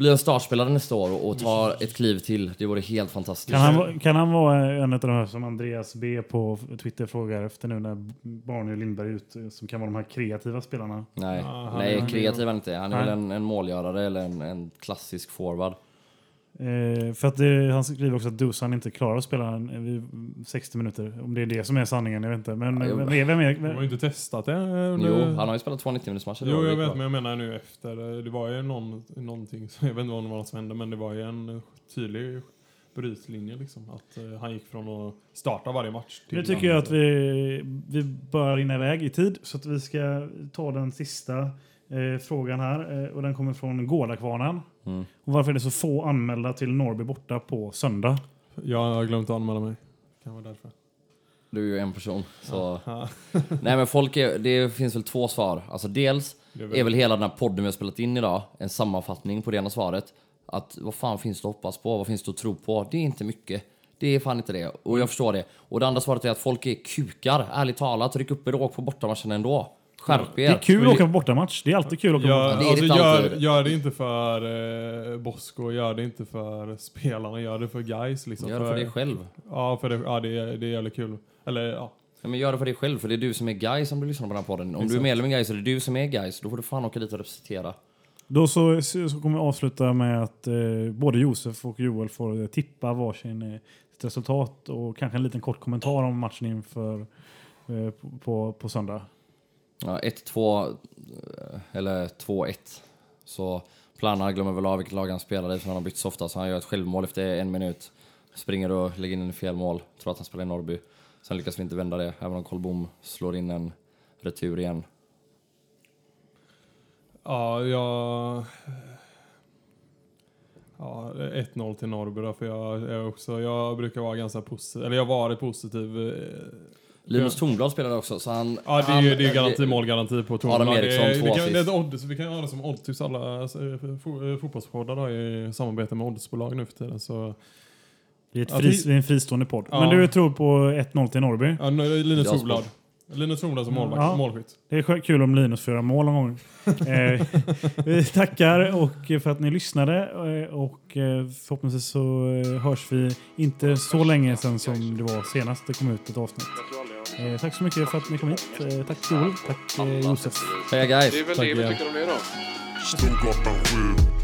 bli en startspelare nästa år och, och ta ett kliv till, det vore helt fantastiskt. Kan han, vara- kan han vara en av de här som Andreas B på Twitter frågar efter nu när Barney och Lindberg är ute, som kan vara de här kreativa spelarna? Nej, han- Nej kreativ är han inte. Han är Nej. väl en, en målgörare eller en, en klassisk forward. Eh, för att det, han skriver också att Dusan inte klarar att spela en, vid 60 minuter. Om det är det som är sanningen, jag vet inte. Men Ja, vem är, vem är, De har vem, ju inte testat det. under- Jo, han har ju spelat två 90 minuters matcher. Jo, jag vet, men jag menar nu efter. Det var ju någon, någonting, jag vet inte vad det var som hände, men det var ju en tydlig brytlinje liksom. Att eh, han gick från att starta varje match till nu tycker jag att vi, vi bör rinna iväg i tid. Så att vi ska ta den sista eh, frågan här. Eh, och den kommer från Gårdakvarnen. Mm. Och varför är det så få anmälda till Norrby borta på söndag? Jag har glömt att anmäla mig. Kan vara därför. Du är ju en person. Så. Ja, Nej men folk är, det finns väl två svar. Alltså dels det är väl, är väl hela den här podden vi har spelat in idag en sammanfattning på det ena svaret. Att vad fan finns det att hoppas på? Vad finns det att tro på? Det är inte mycket. Det är fan inte det. Och jag förstår det. Och det andra svaret är att folk är kukar. Ärligt talat, ryck upp er och åk på bortamatchen ändå. Skärp er. Det är kul att åka på bortamatch. Det är alltid kul att åka på Gör, bortamatch. alltså, inte gör, gör det inte för eh, Bosko, gör det inte för spelarna, gör det för guys liksom. Gör det för dig själv. Ja, för det, ja, det, är, det är jävligt kul. Eller ja. Ja, men gör det för dig själv, för det är du som är guy som du lyssnar på den här podden. Om du är medlem i guy så är det du som är guy, så då får du fan åka dit och representera. Då så, så kommer vi avsluta med att eh, både Josef och Joel får eh, tippa varsin eh, resultat och kanske en liten kort kommentar om matchen inför eh, på, på, på söndag. Ja, 1-2, eh, eller 2-1. Så Plana glömmer väl av vilket lag han spelar i, för han har bytt så ofta, så han gör ett självmål efter en minut. Springer och lägger in en fel mål, tror att han spelar i Norrby. Sen lyckas vi inte vända det, även om Kolbom slår in en retur igen. Ja, jag... Ja, 1-0 till Norrby då, för jag jag, också, jag brukar vara ganska positiv, eller jag har varit positiv. Eh, eh, Linus. Tornblad spelade också, så han... Ja, det är han, ju det är garanti, målgaranti på Tornblad. Adam Det Eriksson, är- två vi kan, assist. det är ett odds, vi kan göra det som oddstips alla eh, fo- eh, fotbollspoddar då, i samarbete med oddsbolag nu för tiden. Så, Det är, ett Ja, fri, vi- det är en fristående podd. Ja. Men du tror på 1-0 till Norrby? ja, nu är det Linus Tornblad. Linus Tornblad som målvakt, Ja. målskytt. Det är kul om Linus får göra mål någon gång. eh, vi tackar och för att ni lyssnade eh, och eh, förhoppningsvis så eh, hörs vi inte så länge sen som det var senast det kom ut ett avsnitt. Eh, tack så mycket för att ni kom hit. Eh, tack Joel, tack eh, Josef. Heja guys! Det är väl Tack det vi tycker om det då. Storgatan 7